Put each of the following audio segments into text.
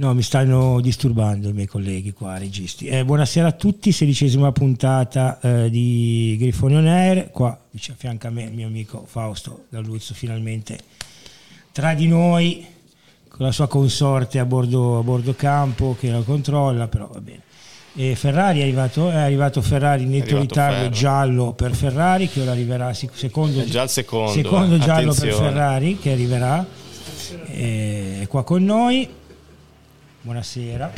No, mi stanno disturbando i miei colleghi qua, registi. Eh, buonasera a tutti, sedicesima puntata eh, di Grifone On Air. Qua dice a fianco a me il mio amico Fausto Galluzzo, finalmente tra di noi, con la sua consorte a bordo, a bordo campo che la controlla, però va bene. E Ferrari è arrivato, è arrivato Ferrari in netto ritardo Ferro. giallo per Ferrari che ora arriverà secondo, È già il secondo, secondo giallo per Attenzione. Ferrari che arriverà Eh, qua con noi buonasera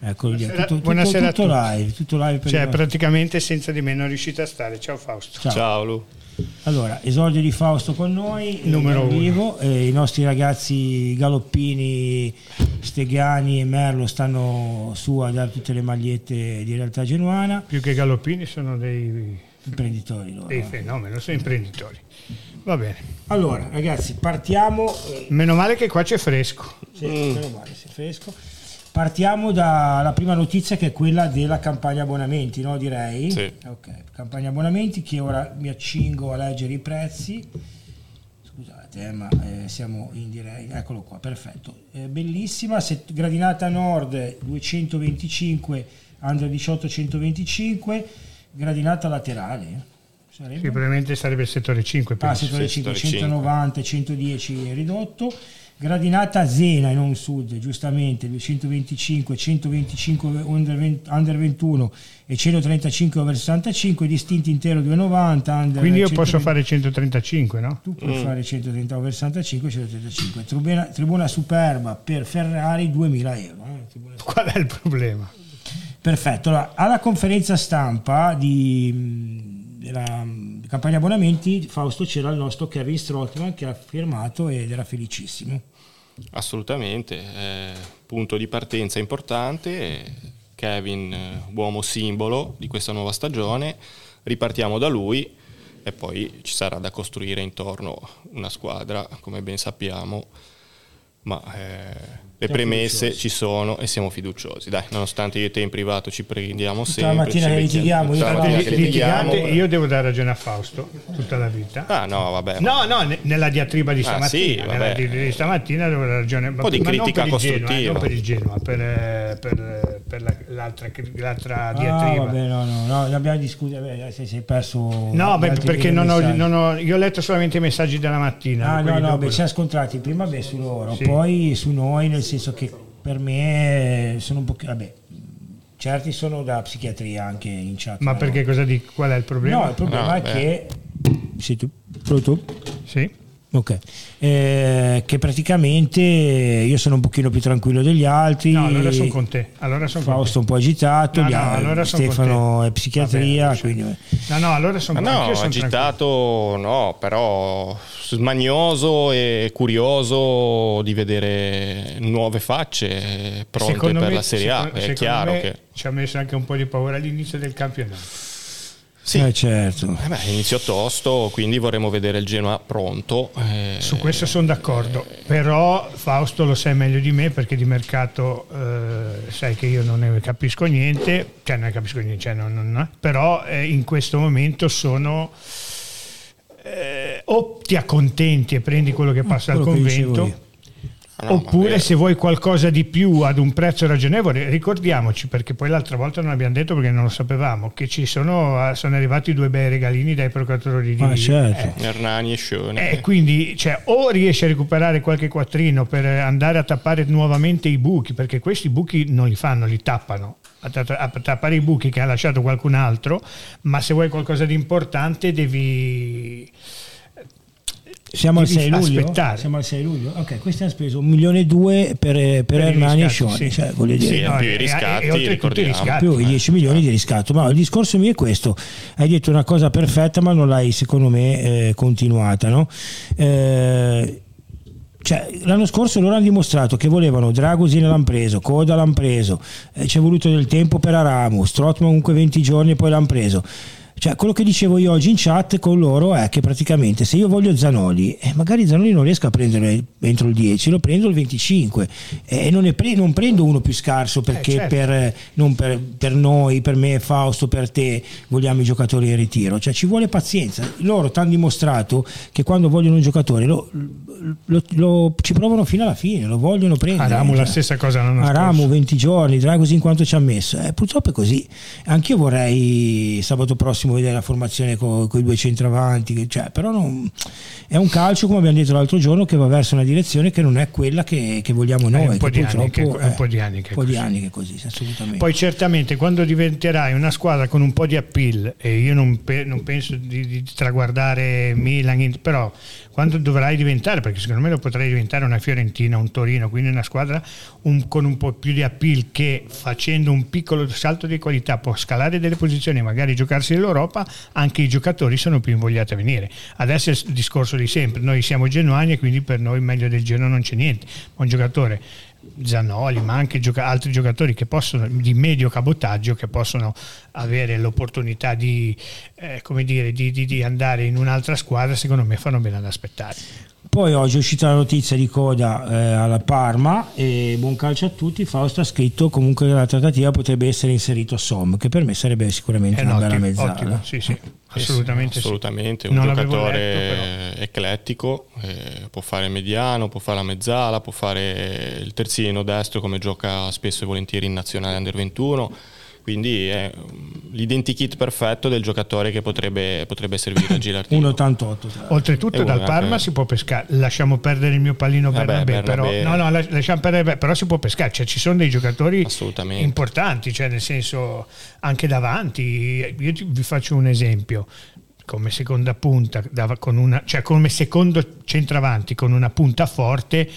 eccolo lì Buonasera- tutto, tutto, buonasera tutto tutti. live tutto live per Cioè, il- praticamente senza di me non riuscite a stare. Ciao Fausto. Ciao. Ciao Lu. Allora, esordio di Fausto con noi, Numero in uno. vivo, eh, i nostri ragazzi Galoppini, Stegani e Merlo stanno su a dare tutte le magliette di realtà genuana, Più che galoppini sono dei, imprenditori loro. dei fenomeni, sono imprenditori. Va bene. Allora, ragazzi, partiamo, eh, Meno male che qua c'è fresco. sì, meno male, se fresco. partiamo dalla prima notizia che è quella della campagna abbonamenti, no? direi? Sì. Ok, campagna abbonamenti che ora mi accingo a leggere i prezzi. Scusate, eh, ma eh, siamo in direi. Eccolo qua, perfetto. Eh, bellissima, set- gradinata nord 225, under 18 125, gradinata laterale. Sarebbe? Che probabilmente sarebbe il settore 5. Ah, penso. settore sì, 5, settore 190, 110 ridotto. Gradinata Zena e non Sud, giustamente 225, 125 under 20 under 21 e 135 over 65, distinti intero 290. Under Quindi io 120. posso fare 135, no? Tu puoi fare 130 over 65 135. Tribuna, tribuna superba per Ferrari 2000 euro. eh, Qual è il problema? Perfetto, allora, alla conferenza stampa di, mh, della mh, campagna abbonamenti Fausto c'era il nostro Kevin Strottman che ha firmato ed era felicissimo. Assolutamente, eh, punto di partenza importante. Kevin, eh, uomo simbolo di questa nuova stagione, ripartiamo da lui e poi ci sarà da costruire intorno una squadra, come ben sappiamo, ma eh, le premesse fiduciosi. ci sono e siamo fiduciosi. Dai, nonostante io e te in privato ci prendiamo sempre. la mattina che litighiamo, io mattina che litighiamo. io devo dare ragione a Fausto tutta la vita. Ah no, vabbè. No, no, ne- nella diatriba di Ah, stamattina, sì, nella diatriba di stamattina devo dare ragione. Un po' di critica non per il Genoa, eh, costruttiva. non per il Genoa, per, eh, per- per la- l'altra, l'altra Ah, diatriba. vabbè, no, no, no, ne abbiamo discusso, vabbè, se sei perso... No, beh, perché non ho, non ho- io ho letto solamente i messaggi della mattina. Ah, no, no, beh, ci siamo scontrati prima beh, su loro, Sì. poi su noi, nel senso che per me sono un po'... Vabbè, certi sono da psichiatria anche in chat. Ma no? perché cosa dici? Qual è il problema? No, il problema No, è beh. che... Sei tu? Pronto? Sì. Ok, Eh, che praticamente io sono un pochino più tranquillo degli altri. No, allora sono con te. Allora son con te. Fausto un po' agitato, No, no, altri- allora Stefano te. è psichiatria, bene, quindi... No, no, allora sono no, anch'io sono agitato no, però smanioso e curioso di vedere nuove facce tranquillo. pronte Secondo per me- la Serie A. secondo- È secondo chiaro me che ci ha messo anche un po' di paura all'inizio del campionato. Sì, Eh, certo. eh beh, inizio tosto, quindi vorremmo vedere il Genoa pronto. eh, Su questo sono d'accordo, però Fausto lo sai meglio di me perché di mercato eh, sai che io non ne capisco niente, cioè non ne capisco niente, cioè non- non- però eh, in questo momento sono eh, o ti accontenti e prendi quello che passa dal quello dicevo convento. Ah, no, Oppure se vuoi qualcosa di più ad un prezzo ragionevole, ricordiamoci, perché poi l'altra volta non abbiamo detto perché non lo sapevamo, che ci sono, sono arrivati due bei regalini dai procuratori di Ah, certo. Hernani e Scione. eh, quindi cioè, o riesci a recuperare qualche quattrino per andare a tappare nuovamente i buchi, perché questi buchi non li fanno, li tappano. A, ta- a tappare i buchi che ha lasciato qualcun altro, ma se vuoi qualcosa di importante devi... Siamo al Devi 6 luglio? aspettare. Siamo al 6 luglio? Ok, questi hanno speso un milione e due per, per, Per i Hernani e Scioni, sì. cioè, voglio dire, Sì, no, più i e- riscatti, e oltretutto i ricordiamo. riscatti. più i 10 milioni di riscatto. Ma il discorso mio è questo: hai detto una cosa perfetta, ma non l'hai, secondo me, eh, continuata. No? Eh, cioè, l'anno scorso loro hanno dimostrato che volevano Dragosin l'hanno preso, Coda l'hanno preso, eh, ci è voluto del tempo per Aramu, Strottman comunque 20 giorni e poi l'hanno preso. Cioè, quello che dicevo io oggi in chat con loro è che praticamente se io voglio Zanoli, eh, magari Zanoli non riesco a prendere entro il 10, lo prendo il 25 e non, pre- non prendo uno più scarso perché eh, certo. per, non per, per, noi, per me, Fausto, per te vogliamo i giocatori in ritiro. Cioè, ci vuole pazienza. Loro ti hanno dimostrato che quando vogliono un giocatore lo, lo, lo, ci provano fino alla fine, lo vogliono prendere. Aramu cioè, la stessa cosa l'anno Aramu 20 giorni, così in quanto ci ha messo. Eh, purtroppo è così. Anch'io vorrei sabato prossimo prossimo vedere la formazione con, i due centravanti, cioè, però non, è un calcio, come abbiamo detto l'altro giorno, che va verso una direzione che non è quella che, che vogliamo noi. È un po' di anni che, un po' di anni che, po di anni che così, assolutamente. Poi certamente quando diventerai una squadra con un po' di appeal, e io non, pe- non penso di, di, traguardare Milan, però quando dovrai diventare, perché secondo me lo potrai diventare una Fiorentina, un Torino, quindi una squadra un, con un po' più di appeal che facendo un piccolo salto di qualità può scalare delle posizioni e magari giocarsi l'Europa, anche i giocatori sono più invogliati a venire. Adesso è il discorso di sempre, noi siamo genuani e quindi per noi meglio del Genoa non c'è niente, un giocatore Zanoli, ma anche gioca- altri giocatori che possono, di medio cabotaggio che possono avere l'opportunità di, eh, dire, di, di, di andare in un'altra squadra, secondo me fanno bene ad aspettare. Poi oggi è uscita la notizia di coda eh, alla Parma e buon calcio a tutti, Fausto ha scritto comunque che la trattativa potrebbe essere inserito a Som, che per me sarebbe sicuramente è una ottimo, bella mezzala. Ottimo, sì, sì, assolutamente. Sì, assolutamente, un giocatore letto, eclettico, eh, può fare mediano, può fare la mezzala, può fare il terzino destro come gioca spesso e volentieri in nazionale under 21 quindi è l'identikit perfetto del giocatore che potrebbe, potrebbe servire a Gilardino 1,88 oltretutto dal Parma anche... si può pescare. Lasciamo perdere il mio pallino Bernabé, Bernabé. però, no, no, lasciamo perdere, però si può pescare. Cioè, ci sono dei giocatori importanti cioè nel senso anche davanti. Io vi faccio un esempio. Come seconda punta, una, cioè come secondo centravanti con una punta forte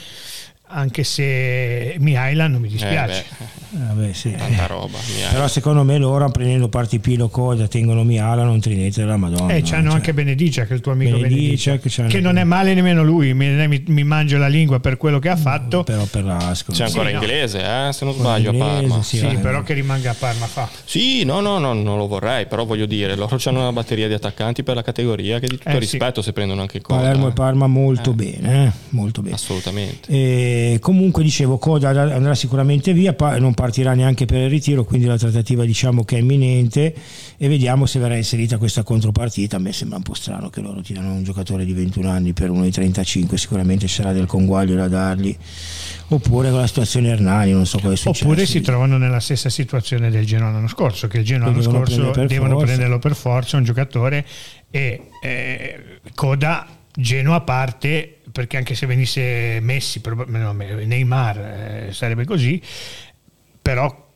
anche se Mihaila non mi dispiace. Eh beh. Eh sì. Tanta roba. Però secondo me loro prendendo Partipilo Coda tengono Mihaila non Trinete della Madonna. Eh, c'hanno cioè. anche Benedice, che è il tuo amico Benedice, che, che non è male nemmeno lui, mi, mi, mi, mangio la lingua per quello che ha fatto. No, però per l'asco. C'è ancora sì, inglese, no. eh, se non sbaglio inglese, a Parma. Sì, sì però che rimanga a Parma fa. Sì, no, no, no, non lo vorrei, però voglio dire, loro hanno una batteria di attaccanti per la categoria che di tutto eh, rispetto se prendono anche Coda. Palermo e Parma molto eh. bene, eh, molto bene. Assolutamente. E comunque dicevo Coda andrà sicuramente via non partirà neanche per il ritiro quindi la trattativa diciamo che è imminente e vediamo se verrà inserita questa contropartita a me sembra un po' strano che loro tirano un giocatore di 21 anni per uno di 35 sicuramente sarà del conguaglio da dargli oppure con la situazione Hernani non so cosa è successo oppure si trovano nella stessa situazione del Genoa l'anno scorso che il Genoa l'anno scorso per devono forza. prenderlo per forza un giocatore e eh, Coda Genoa parte perché anche se venisse Messi, Neymar eh, sarebbe così, però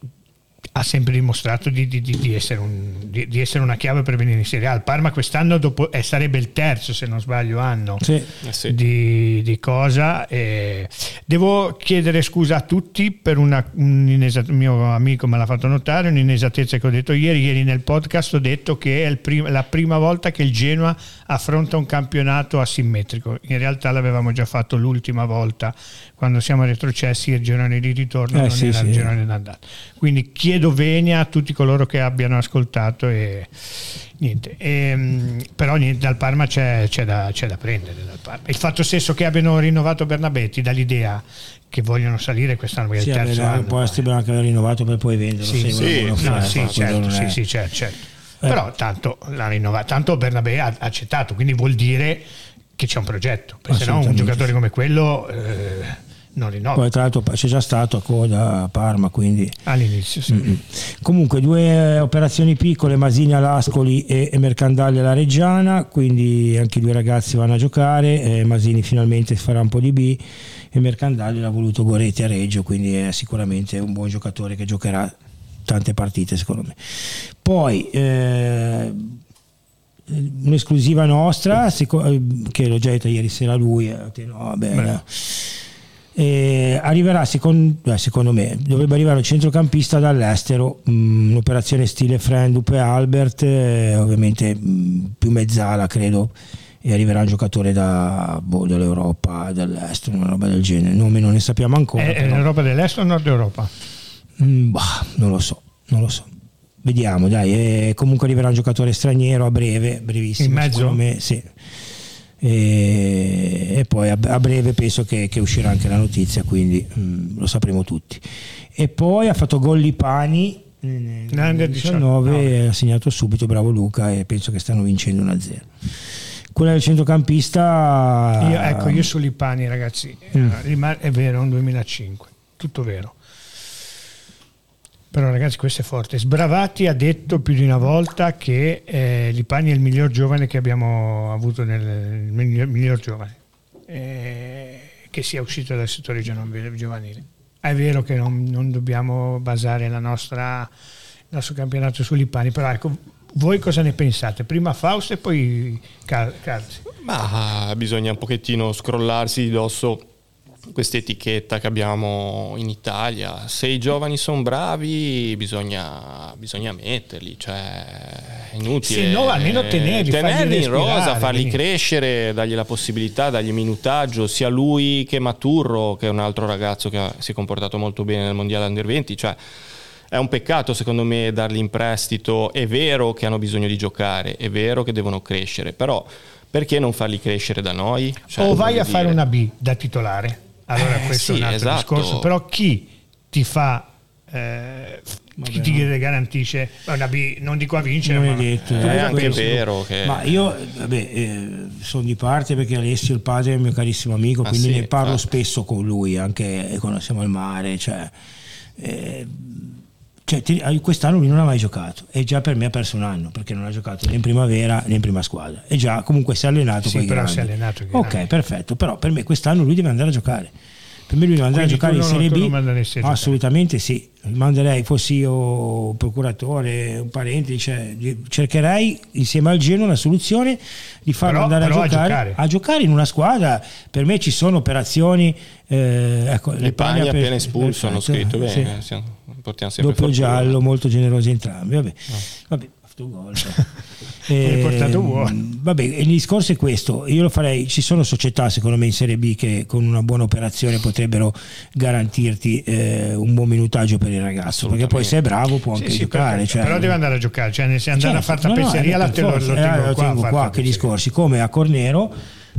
ha sempre dimostrato di, di, di, essere un, di, essere una chiave per venire in Serie A. Il Parma quest'anno dopo, eh, sarebbe il terzo, se non sbaglio, anno sì. Eh sì. di, cosa. E devo chiedere scusa a tutti per una, un mio amico me l'ha fatto notare, un'inesattezza che ho detto ieri. Ieri nel podcast ho detto che è prim- la prima volta che il Genoa affronta un campionato asimmetrico. In realtà l'avevamo già fatto l'ultima volta quando siamo retrocessi il girone di ritorno eh, non sì, era sì. il girone d'andata. Quindi chiedo venia a tutti coloro che abbiano ascoltato e niente. E, ehm, però niente, dal Parma c'è, c'è, da, c'è da, prendere. Il fatto stesso che abbiano rinnovato Bernabetti dall'idea che vogliono salire quest'anno perché sì, il terzo anno, può essere anche aver rinnovato per poi venderlo sì, sì, no, sì, certo, sì, sì, certo, certo. Eh. però tanto l'ha rinnovato tanto Bernabé ha accettato quindi vuol dire che c'è un progetto perché se no un giocatore come quello eh, non rinnova. Poi tra l'altro c'è già stato a coda a Parma, quindi... All'inizio, sì. Mm-hmm. Comunque due operazioni piccole, Masini all'Ascoli e, e alla Reggiana, quindi anche i due ragazzi vanno a giocare, eh, Masini finalmente farà un po' di B e Mercandali l'ha voluto Goretti a Reggio, quindi è sicuramente un buon giocatore che giocherà tante partite secondo me. Poi... Eh, un'esclusiva nostra che l'ho già detto ieri sera lui eh, no, vabbè, eh, arriverà secondo, eh, secondo, me dovrebbe arrivare un centrocampista dall'estero mh, mm, un'operazione stile Friend Upe Albert eh, ovviamente mh, mm, più mezzala credo e arriverà un giocatore da, boh, dall'Europa dall'estero una roba del genere il nome non ne sappiamo ancora è, è l'Europa dell'est o Nord Europa? Mm, bah, non lo so non lo so vediamo, dai, eh, comunque arriverà un giocatore straniero a breve, brevissimo. In mezzo? me, sì. E, e poi a, a breve penso che, che uscirà anche la notizia, quindi mm, lo sapremo tutti. E poi ha fatto gol Lipani nel Under 19 19. ha segnato subito, bravo Luca, e penso che stanno vincendo 1-0. Quella del centrocampista... Io, ecco, io sull'Ipani, ragazzi, Mm. eh, è vero, è un 2005, tutto vero. Però ragazzi questo è forte. Sbravati ha detto più di una volta che eh, Lipani è il miglior giovane che abbiamo avuto nel miglior, miglior giovane eh, che sia uscito dal settore giovanile. È vero che non, non dobbiamo basare nostra, il nostro campionato su Lipani, però ecco, voi cosa ne pensate? Prima Fausto e poi Cal- Calzi. Ma bisogna un pochettino scrollarsi di dosso questa etichetta che abbiamo in Italia. Se i giovani sono bravi, bisogna, bisogna metterli, cioè è inutile. Sì, no, almeno tenerli, tenerli farli in rosa, farli quindi. crescere, dargli la possibilità, dargli minutaggio, sia lui che Maturro, che è un altro ragazzo che si è comportato molto bene nel Mondiale Under 20, cioè è un peccato secondo me darli in prestito, è vero che hanno bisogno di giocare, è vero che devono crescere, però perché non farli crescere da noi? Cioè, o vai a fare dire- una B da titolare, allora Eh, questo è sì, un altro esatto. discorso, però chi ti fa, eh, chi ti garantisce, B non dico a vincere, Non è ma detto, È eh, anche questo- vero che... Ma io vabbè, eh, sono di parte perché Alessio il padre è il mio carissimo amico, Ah, quindi sì, ne parlo infatti. spesso con lui, anche quando siamo al mare. Cioè, eh, cioè, ti- eh, quest'anno lui non ha mai giocato e già per me ha perso un anno perché non ha giocato né in primavera né in prima squadra e già comunque si è allenato Sì, con i però grandi. si è allenato ok grandi. perfetto però per me quest'anno lui deve andare a giocare per me lui deve andare Quindi a giocare in Serie B giocare? assolutamente sì manderei fossi io un procuratore un parente cioè, cercherei insieme al Genoa una soluzione di farlo Però- andare però a a giocare, giocare. a giocare in una squadra per me ci sono operazioni eh, ecco, Le Pani ha appena per- espulso hanno scritto sì. bene, siamo- portiamo sempre doppio giallo molto generosi entrambi vabbè, vabbè autogol Hai portato buono. Ehm, vabbè il discorso è questo io lo farei ci sono società secondo me in Serie B che con una buona operazione potrebbero garantirti eh, un buon minutaggio per il ragazzo perché poi se è bravo può Sì, anche sì, giocare perfetto. cioè, però deve andare a giocare, cioè andare Certo, a fare no, no, tappezzeria eh, la per te lo, forza, lo eh, tengo qua, tengo qua che discorsi come a Cornero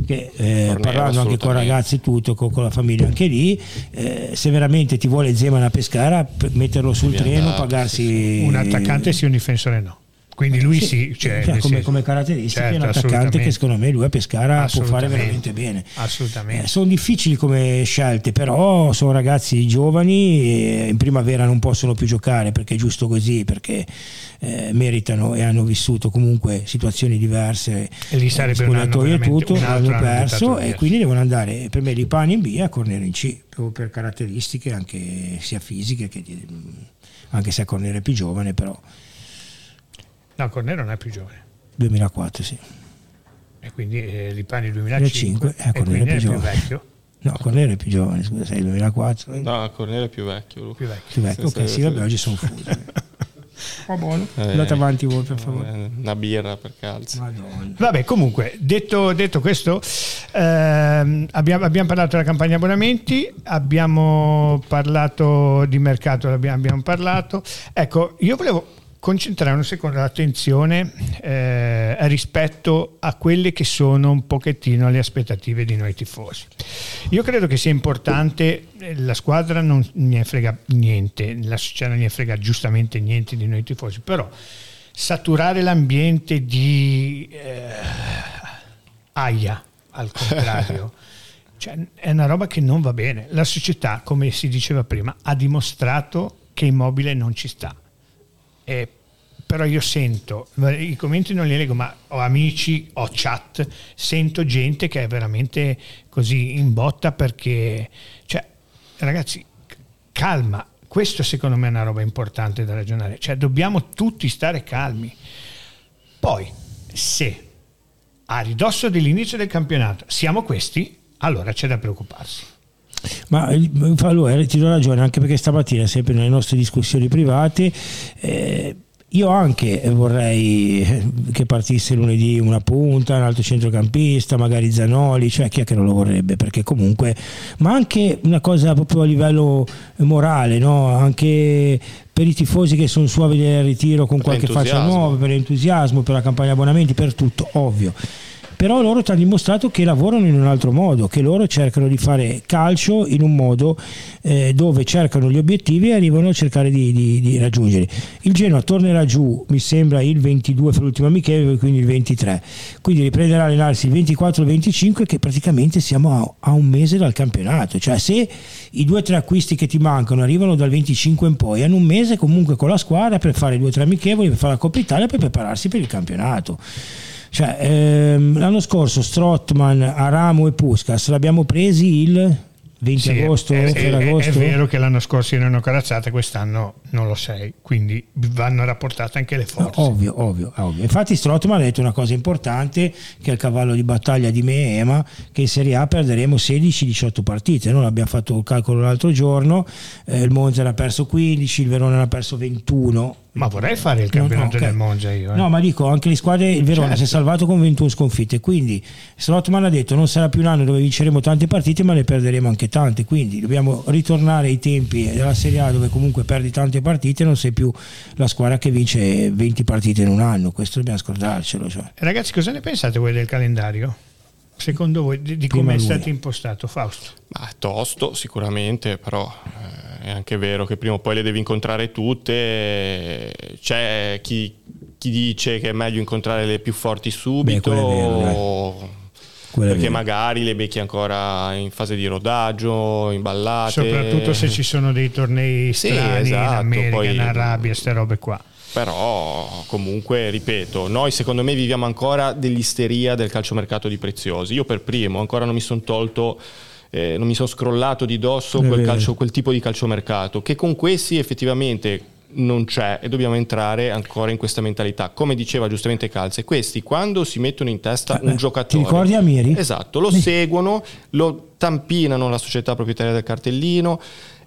che eh, parlando anche con ragazzi e tutto con, con la famiglia anche lì eh, se veramente ti vuole Zeman a Pescara metterlo sul Devi treno andare, pagarsi un attaccante sì un difensore no quindi lui sì, cioè, cioè, nel come, come caratteristiche Certo, è un attaccante che secondo me lui a Pescara può fare veramente bene. Assolutamente. Eh, sono difficili come scelte, però sono ragazzi giovani in primavera non possono più giocare perché è giusto così, perché eh, meritano e hanno vissuto comunque situazioni diverse. E lì sarebbe un anno e tutto, hanno anno perso e quindi devono andare per me di Pani in B e a Cornero in C, per caratteristiche anche sia fisiche che anche se a Cornero è più giovane, però no Cornero non è più giovane 2004 sì. e quindi eh, Lipani 2005 2005, eh, e Cornero è più più giovane. vecchio No, Cornero è più giovane, scusa, sei il 2004. No, Cornelio è più vecchio. Luca. più vecchio Più vecchio, Sì, ok, sì, vabbè, oggi sono fuso. Va buono. Eh, Andate avanti voi, per favore. eh, Una birra per calcio. Madonna. Vabbè, comunque, detto, detto questo, ehm, abbiamo, abbiamo parlato della campagna abbonamenti, abbiamo parlato di mercato, abbiamo, abbiamo parlato. Ecco, io volevo concentrare un secondo l'attenzione eh, rispetto a quelle che sono un pochettino le aspettative di noi tifosi. Io credo che sia importante, eh, la squadra non ne frega niente, la società non ne frega giustamente niente di noi tifosi, però saturare l'ambiente di eh, aia al contrario cioè, è una roba che non va bene la società come si diceva prima ha dimostrato che immobile non ci sta Eh, però io sento i commenti non li leggo ma ho amici ho chat sento gente che è veramente così in botta perché cioè ragazzi calma questo secondo me è una roba importante da ragionare cioè dobbiamo tutti stare calmi poi, se a ridosso dell'inizio del campionato siamo questi, allora c'è da preoccuparsi. Ma eh, allora, ti do ragione, anche perché stamattina, sempre nelle nostre discussioni private, eh, io anche vorrei che partisse lunedì una punta, un altro centrocampista, magari Zanoli, cioè chi è che non lo vorrebbe? Perché comunque, ma anche una cosa proprio a livello morale, no? anche per i tifosi che sono suavi del ritiro con qualche faccia nuova, per l'entusiasmo, per la campagna abbonamenti, per tutto, ovvio però loro ti hanno dimostrato che lavorano in un altro modo, che loro cercano di fare calcio in un modo eh, dove cercano gli obiettivi e arrivano a cercare di, di, di, raggiungere. Il Genoa tornerà giù, mi sembra, il 22 per l'ultimo amichevole, quindi il 23, quindi riprenderà a allenarsi il 24-25 che praticamente siamo a, a, un mese dal campionato, cioè se i due o tre acquisti che ti mancano arrivano dal 25 in poi, hanno un mese comunque con la squadra per fare due o tre amichevoli, per fare la Coppa Italia e per prepararsi per il campionato. Cioè, ehm, l'anno scorso Strottman, Aramo e Puskas l'abbiamo presi il 20 sì, agosto, è, è, agosto. È, vero che l'anno scorso erano corazzate, quest'anno non lo sei, quindi vanno rapportate anche le forze. ovvio, ovvio, ovvio. Infatti Strottman ha detto una cosa importante, che è il cavallo di battaglia di me e Ema, che in Serie A perderemo 16-18 partite. Noi abbiamo fatto il calcolo l'altro giorno, eh, il Monza ne ha perso 15, il Verona ne ha perso 21, ma vorrei fare il campionato no, no, del Monza io. Eh. No, ma dico, anche le squadre, il Verona certo. si è salvato con 21 sconfitte, quindi Slotman ha detto non sarà più un anno dove vinceremo tante partite ma ne perderemo anche tante, quindi dobbiamo ritornare ai tempi della Serie A dove comunque perdi tante partite e non sei più la squadra che vince 20 partite in un anno, questo dobbiamo scordarcelo. Cioè. Ragazzi, cosa ne pensate voi del calendario? Secondo voi di, di come è stato impostato Fausto? Ma tosto sicuramente, però... Eh è anche vero che prima o poi le devi incontrare tutte, c'è chi, chi dice che è meglio incontrare le più forti subito. Beh, perché magari le becchi ancora in fase di rodaggio, imballate. Soprattutto se ci sono dei tornei strani sì, esatto, in America, poi, in Arabia, queste robe qua. Però comunque, ripeto, noi secondo me viviamo ancora dell'isteria del calciomercato di preziosi. Io per primo ancora non mi sono tolto eh, non mi sono scrollato di dosso quel, calcio, quel tipo di calciomercato, che con questi effettivamente non c'è e dobbiamo entrare ancora in questa mentalità. Come diceva giustamente Calze, questi quando si mettono in testa eh, un giocatore... Ti ricordi Amiri? Esatto, lo seguono, lo tampinano la società proprietaria del cartellino,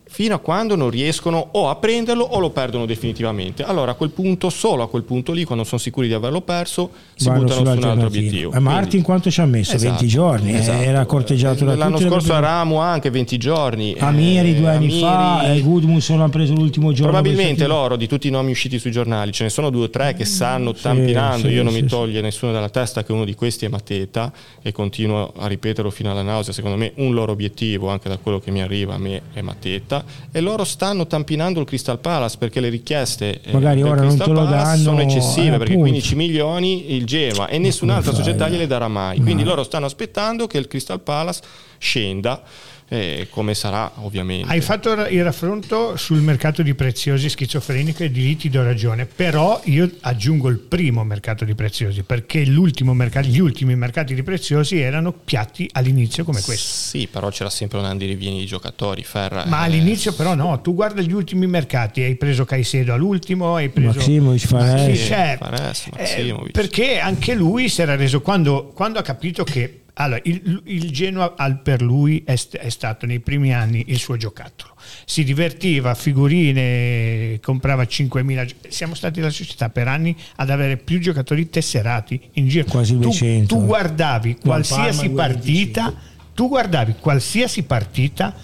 fino a quando non riescono o a prenderlo o lo perdono definitivamente. Allora a quel punto, solo a quel punto lì, quando sono sicuri di averlo perso, si Vanno buttano su un altro obiettivo. E Martin quanto ci ha messo? Esatto, 20 giorni, eh, esatto. era corteggiato da L'anno tutti. L'anno scorso a Ramu anche 20 giorni. Amiri due anni Amiri, fa, e Gudmundsson ha preso l'ultimo giorno. Probabilmente loro, di tutti i nomi usciti sui giornali, ce ne sono due o tre che stanno sì, tampinando, sì, io non sì, mi toglie nessuno dalla testa che uno di questi è Mateta e continuo a ripeterlo fino alla nausea, secondo me un loro obiettivo, anche da quello che mi arriva a me, è Mateta, e loro stanno tampinando il Crystal Palace perché le richieste eh, Magari ora non te lo danno, sono eccessive eh, perché 15 milioni il Genoa e nessun'altra società gliele darà mai. Quindi loro stanno aspettando che il Crystal Palace scenda eh, come sarà ovviamente. Hai fatto il raffronto sul mercato di preziosi schizofrenico e di lì ti do ragione, però io aggiungo il primo mercato di preziosi perché mercato, gli ultimi mercati di preziosi erano piatti all'inizio come questo. Sì, però c'era sempre un andirivieni di giocatori, Ferra. Ma eh, all'inizio però no, tu guarda gli ultimi mercati, hai preso Caicedo all'ultimo, hai preso Maximovic, Fares, cioè, Fares Maximovic. Eh, perché anche lui si era reso quando, quando ha capito che allora, il, il Genoa per lui è, è, stato nei primi anni il suo giocattolo. Si divertiva, figurine, comprava 5.000. Siamo stati la società per anni ad avere più giocatori tesserati in giro. Quasi 200. Tu, tu guardavi qualsiasi partita, tu guardavi qualsiasi partita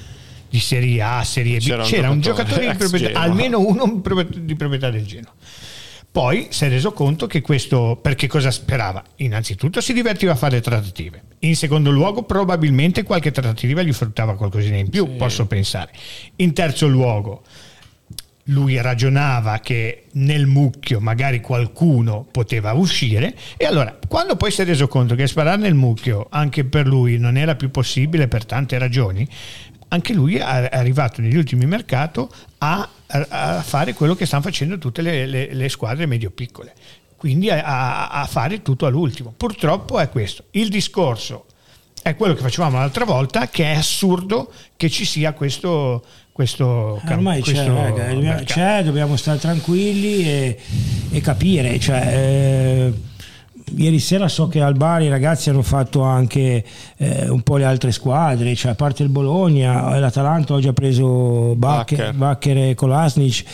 di Serie A, Serie B, c'era, c'era un, giocatore, un giocatore di proprietà, almeno uno di proprietà del Genoa. Poi si è reso conto che questo, perché cosa sperava? Innanzitutto si divertiva a fare trattative, in secondo luogo probabilmente qualche trattativa gli fruttava qualcosina in più, sì. posso pensare. In terzo luogo lui ragionava che nel mucchio magari qualcuno poteva uscire e allora quando poi si è reso conto che sparare nel mucchio anche per lui non era più possibile per tante ragioni, anche lui è arrivato negli ultimi mercati a, a, fare quello che stanno facendo tutte le, le, le squadre medio-piccole, quindi a, a, fare tutto all'ultimo. Purtroppo è questo. Il discorso è quello che facevamo l'altra volta, che è assurdo che ci sia questo... questo eh, Ormai questo c'è, raga, dobbiamo, c'è, dobbiamo stare tranquilli e, e capire. Cioè, eh, ieri sera so che al Bari i ragazzi hanno fatto anche eh, un po' le altre squadre, cioè a parte il Bologna, l'Atalanta oggi ha preso Bacher, Bacher. E Kolasnic,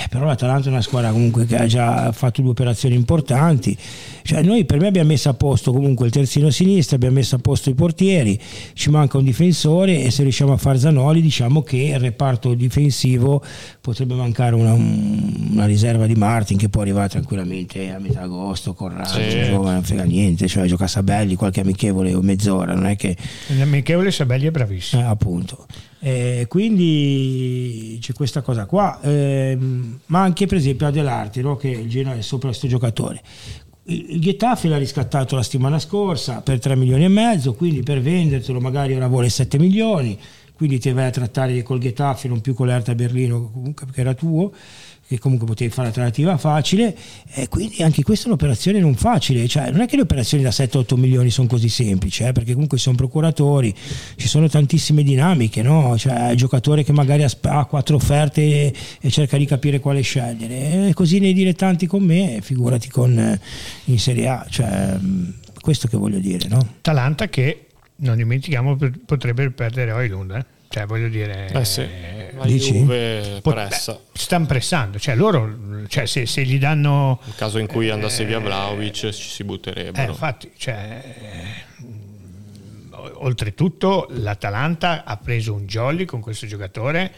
eh, però l'Atalanta è una squadra comunque che ha già fatto due operazioni importanti. Cioè, noi per me abbiamo messo a posto comunque il terzino sinistro, abbiamo messo a posto i portieri, ci manca un difensore e se riusciamo a fare Zanoli diciamo che il reparto difensivo potrebbe mancare una, una riserva di Martin che può arrivare tranquillamente a metà agosto, Corrado, sì. giovane, non frega niente, cioè gioca a Sabelli qualche amichevole o mezz'ora, non è che... L'amichevole Sabelli è bravissimo. Eh, appunto. Eh, quindi c'è questa cosa qua, eh, ma anche per esempio Adelarti, no? che il Genoa è sopra questo giocatore il Getafe l'ha riscattato la settimana scorsa per 3 milioni e mezzo, quindi per vendertelo magari ora vuole 7 milioni, quindi ti vai a trattare col Getafe, non più con l'Erta Berlino comunque che era tuo che comunque potevi fare l'alternativa facile e quindi anche questa è un'operazione non facile, cioè non è che le operazioni da 7-8 milioni sono così semplici, eh, perché comunque sono procuratori, ci sono tantissime dinamiche, no? cioè il giocatore che magari ha quattro offerte e, cerca di capire quale scegliere, e così nei dilettanti con me, figurati con eh, in Serie A, cioè questo che voglio dire. No? Talanta che non dimentichiamo potrebbe perdere Oilund. Eh? Cioè, voglio dire, eh sì, la Juve pressa. Beh, stanno pressando, cioè loro, cioè, se, se, gli danno... Nel caso in cui eh, andasse via Vlaovic ci si butterebbero. Eh, infatti, cioè, oltretutto l'Atalanta ha preso un jolly con questo giocatore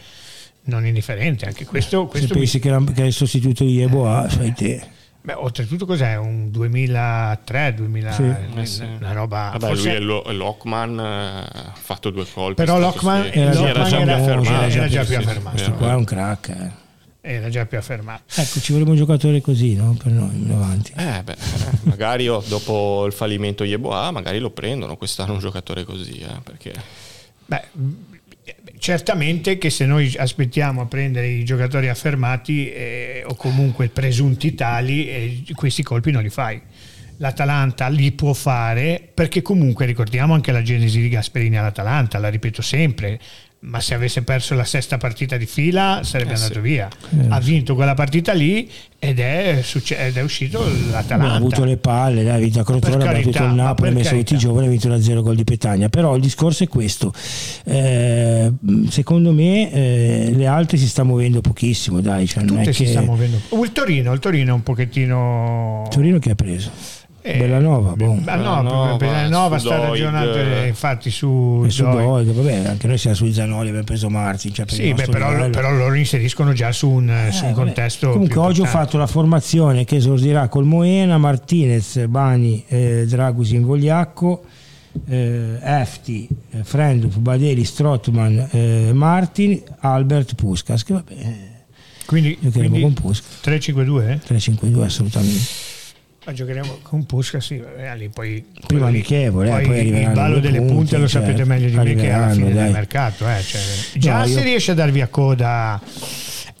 non indifferente, anche questo... questo se pensi mi... che, è il sostituto di Eboa, sai te... Beh, oltretutto cos'è? Un 2003, 2000, sì. eh sì. una roba... Vabbè, forse... lui è lo, Lockman, ha eh, fatto due colpi. Però Lockman, sì. era, era, già più affermato. Era già più affermato. Questo qua è un crack. Eh. Era già più affermato. Ecco, ci vorrebbe un giocatore così, no? Per noi, avanti. Eh, beh, eh, magari dopo il fallimento Yeboah, magari lo prendono quest'anno un giocatore così, eh, perché... Beh, certamente che se noi aspettiamo a prendere i giocatori affermati eh, o comunque presunti tali, eh, questi colpi non li fai. L'Atalanta li può fare perché comunque ricordiamo anche la genesi di Gasperini all'Atalanta, la ripeto sempre, ma se avesse perso la sesta partita di fila sarebbe eh andato sì. via. Eh. Ha vinto quella partita lì ed è, ed è uscito l'Atalanta. ha avuto le palle, ha vinto a Crotone, ha battuto il Napoli, ha messo tutti i giovani, ha vinto la 0 gol di Petagna. Però il discorso è questo. Eh, secondo me eh, le altre si sta muovendo pochissimo, dai. Cioè, Tutte si che... sta muovendo. Il Torino, il Torino è un pochettino... Il Torino che ha preso? Eh, Bellanova, boh. Bellanova, Bellanova sta ragionando eh, infatti su, su Doig. Vabbè, anche noi siamo sui Zanoli, abbiamo preso Martin. Cioè sì, beh, però, però, loro inseriscono già su un, eh, su un contesto. Comunque, oggi ho fatto la formazione che esordirà col Moena, Martinez, Bani, eh, Dragusin, Vogliacco. Eh, Efti, eh, Frendup, Badeli, Strottman, eh, Martin, Albert, Puskas. Che vabbè, quindi, quindi con Puskas. 3-5-2? 3-5-2 assolutamente. Ma giocheremo con Pusca, sì, lì poi, prima amichevole, poi, poi il ballo delle punti, punte lo sapete certo, meglio di me che alla fine dai. del mercato. Eh, cioè, già no, se io... riesce a darvi a coda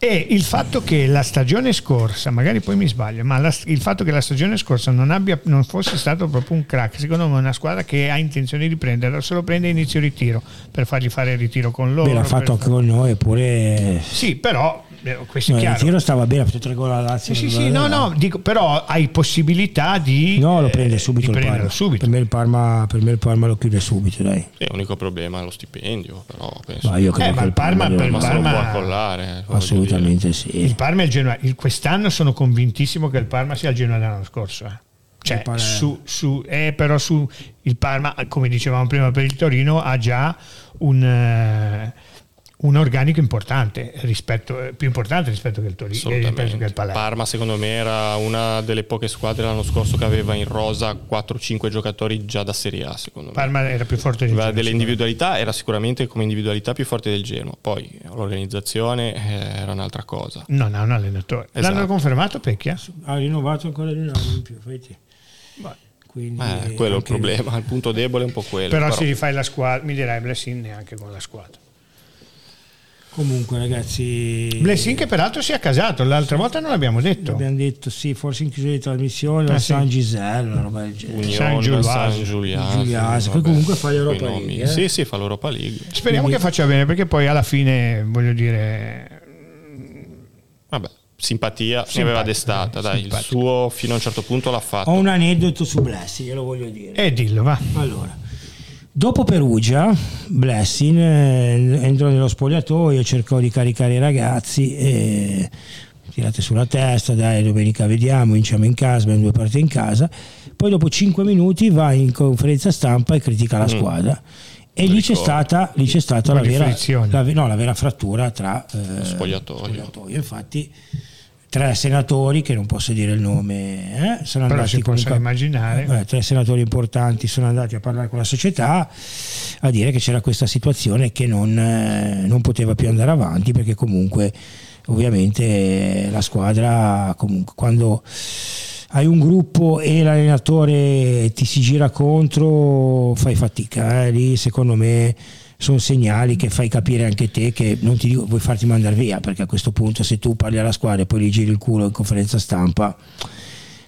e il fatto che la stagione scorsa, magari poi mi sbaglio, ma la, il fatto che la stagione scorsa non, abbia, non, fosse stato proprio un crack, secondo me è una squadra che ha intenzione di prenderlo, se lo prende inizio ritiro per fargli fare il ritiro con loro. Beh, l'ha fatto anche con noi, eppure... Sì, però eh, questo no, è chiaro. Il tiro stava bene, ha fatto tre gol alla Lazio. Sì, sì, sì no, no, dico, però hai possibilità di... No, lo prende subito. Eh, il subito. Per, me il Parma, per me il Parma lo chiude subito, dai. Sì, l'unico problema è lo stipendio, però penso... Ma io credo eh, ma il Parma, per il Parma, può collare. Assolutamente sì. Il Parma e il Genoa. Il, quest'anno sono convintissimo che il Parma sia il Genoa dell'anno scorso. Eh. Cioè, su, su, eh, però su il Parma, come dicevamo prima per il Torino, ha già un... Eh, un organico importante rispetto, eh, più importante rispetto che il Torino eh, che il Palermo. Parma secondo me era una delle poche squadre l'anno scorso che aveva in rosa 4-5 giocatori già da Serie A secondo Parma me. era più forte del Genoa delle individualità era sicuramente come individualità più forte del Genoa poi l'organizzazione eh, era un'altra cosa non ha un allenatore esatto. l'hanno confermato Pecchia? ha rinnovato ancora di un anno in più quindi eh, quello è il problema il punto debole è un po' quello però, però. se rifai la squadra mi direi Blessing neanche con la squadra Comunque ragazzi... Blessing che peraltro si è casato, l'altra volta non l'abbiamo detto. Abbiamo detto sì, forse in chiusura di trasmissione, ah, San sì. Giselle, una roba del genere. San Giuliano. Poi comunque fa l'Europa League. Eh? Sì, sì, fa l'Europa League. Speriamo Quindi... che faccia bene perché poi alla fine, voglio dire... Vabbè, simpatia ne aveva destata, dai, il suo fino a un certo punto l'ha fatto. Ho un aneddoto su Blessing, glielo voglio dire. E eh, dillo, va. Allora, dopo Perugia, Blessing eh, entrò nello spogliatoio, cercò di caricare i ragazzi e tirate sulla testa, dai domenica vediamo, vinciamo in casa, abbiamo due partite in casa, poi dopo 5 minuti va in conferenza stampa e critica la mm. squadra. E lì c'è, stata, lì c'è stata, la vera, la, no, la vera, frattura tra eh, spogliatoio. spogliatoio. Infatti, tre senatori, che non posso dire il nome, eh, sono Però andati si comunque, immaginare. Eh, tre senatori importanti sono andati a parlare con la società a dire che c'era questa situazione che non, eh, non poteva più andare avanti perché comunque ovviamente la squadra comunque quando hai un gruppo e l'allenatore ti si gira contro, fai fatica. Eh? Lì secondo me sono segnali che fai capire anche te che non ti dico vuoi farti mandare via, perché a questo punto se tu parli alla squadra e poi gli giri il culo in conferenza stampa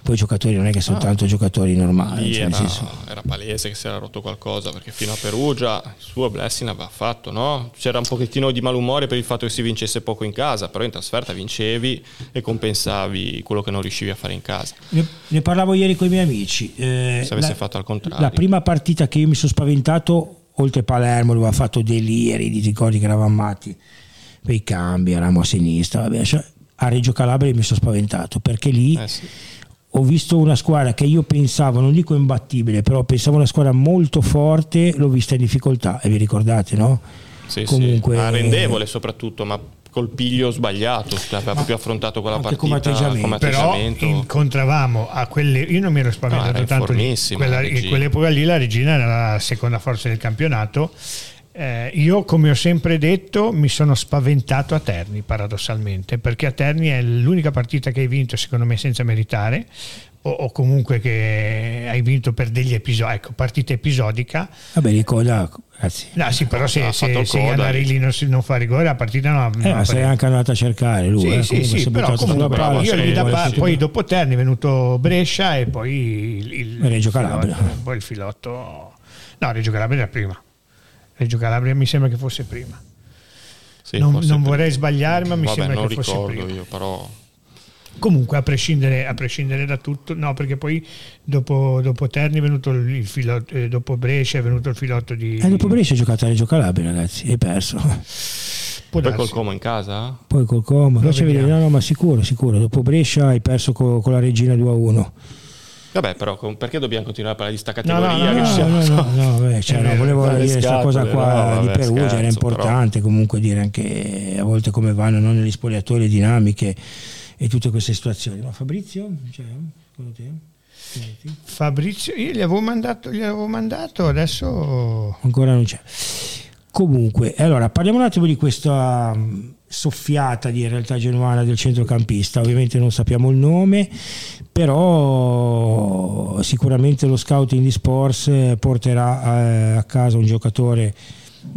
poi i giocatori non è che sono ah, tanto giocatori normali. Cioè era, senso... era, palese che si era rotto qualcosa perché fino a Perugia il suo blessing aveva fatto, no? C'era un pochettino di malumore per il fatto che si vincesse poco in casa, però in trasferta vincevi e compensavi quello che non riuscivi a fare in casa. Ne, ne parlavo ieri con i miei amici. Eh, se avesse la, fatto al contrario. La prima partita che io mi sono spaventato, oltre Palermo, dove ha fatto deliri, di ricordi che eravamo matti, per i cambi, eravamo a sinistra, vabbè, cioè, a Reggio Calabria mi sono spaventato perché lì... Eh sì ho visto una squadra che io pensavo, non dico imbattibile, però pensavo una squadra molto forte, l'ho vista in difficoltà e vi ricordate, no? Sì, Comunque, sì. arrendevole soprattutto, ma col piglio sbagliato, cioè aveva proprio affrontato quella partita come atteggiamento. come atteggiamento. Però incontravamo a quelle, io non mi ero spaventato no, tanto di quella, in quell'epoca lì la Regina era la seconda forza del campionato eh, io, come ho sempre detto, mi sono spaventato a Terni, paradossalmente, perché a Terni è l'unica partita che hai vinto, secondo me, senza meritare, o, o comunque che hai vinto per degli episodi, ecco, partita episodica. Vabbè, ricorda, grazie. No, sì, però se, se, se Iannarelli non, non fa rigore, la partita non, eh, ma sei anche andato a cercare lui. Sì, eh, sì, sì però comunque, palla, io lì da pa- poi dopo Terni è venuto Brescia e poi il, il Reggio Calabria. Filotto, poi il filotto... No, Reggio Calabria era prima. Reggio Calabria mi sembra che fosse prima. Sì, non, non vorrei sbagliare, ma mi Vabbè, sembra che fosse prima. Io, però... Comunque, a prescindere, a prescindere, da tutto, no, perché poi dopo, dopo Terni è venuto il filotto, eh, dopo Brescia è venuto il filotto di. Eh, dopo Brescia hai giocato a Reggio Calabria, ragazzi, hai perso. Può poi col Como in casa? Poi col Como, no, no, ma sicuro, sicuro. Dopo Brescia hai perso con, con la Regina 2 a 1. Vabbè, però perché dobbiamo continuare a parlare di sta categoria? No, no, no, no, no, beh, cioè, no, volevo dire questa cosa qua no, di Perugia, scherzo, era importante però. comunque dire anche a volte come vanno non negli spogliatori, dinamiche e tutte queste situazioni. Ma Fabrizio, cioè, Fabrizio, io gli avevo, mandato, gli avevo mandato, adesso... Ancora non c'è. Comunque, allora parliamo un attimo di questa soffiata di realtà genuana del centrocampista, ovviamente non sappiamo il nome, però sicuramente lo scouting di Sports porterà a casa un giocatore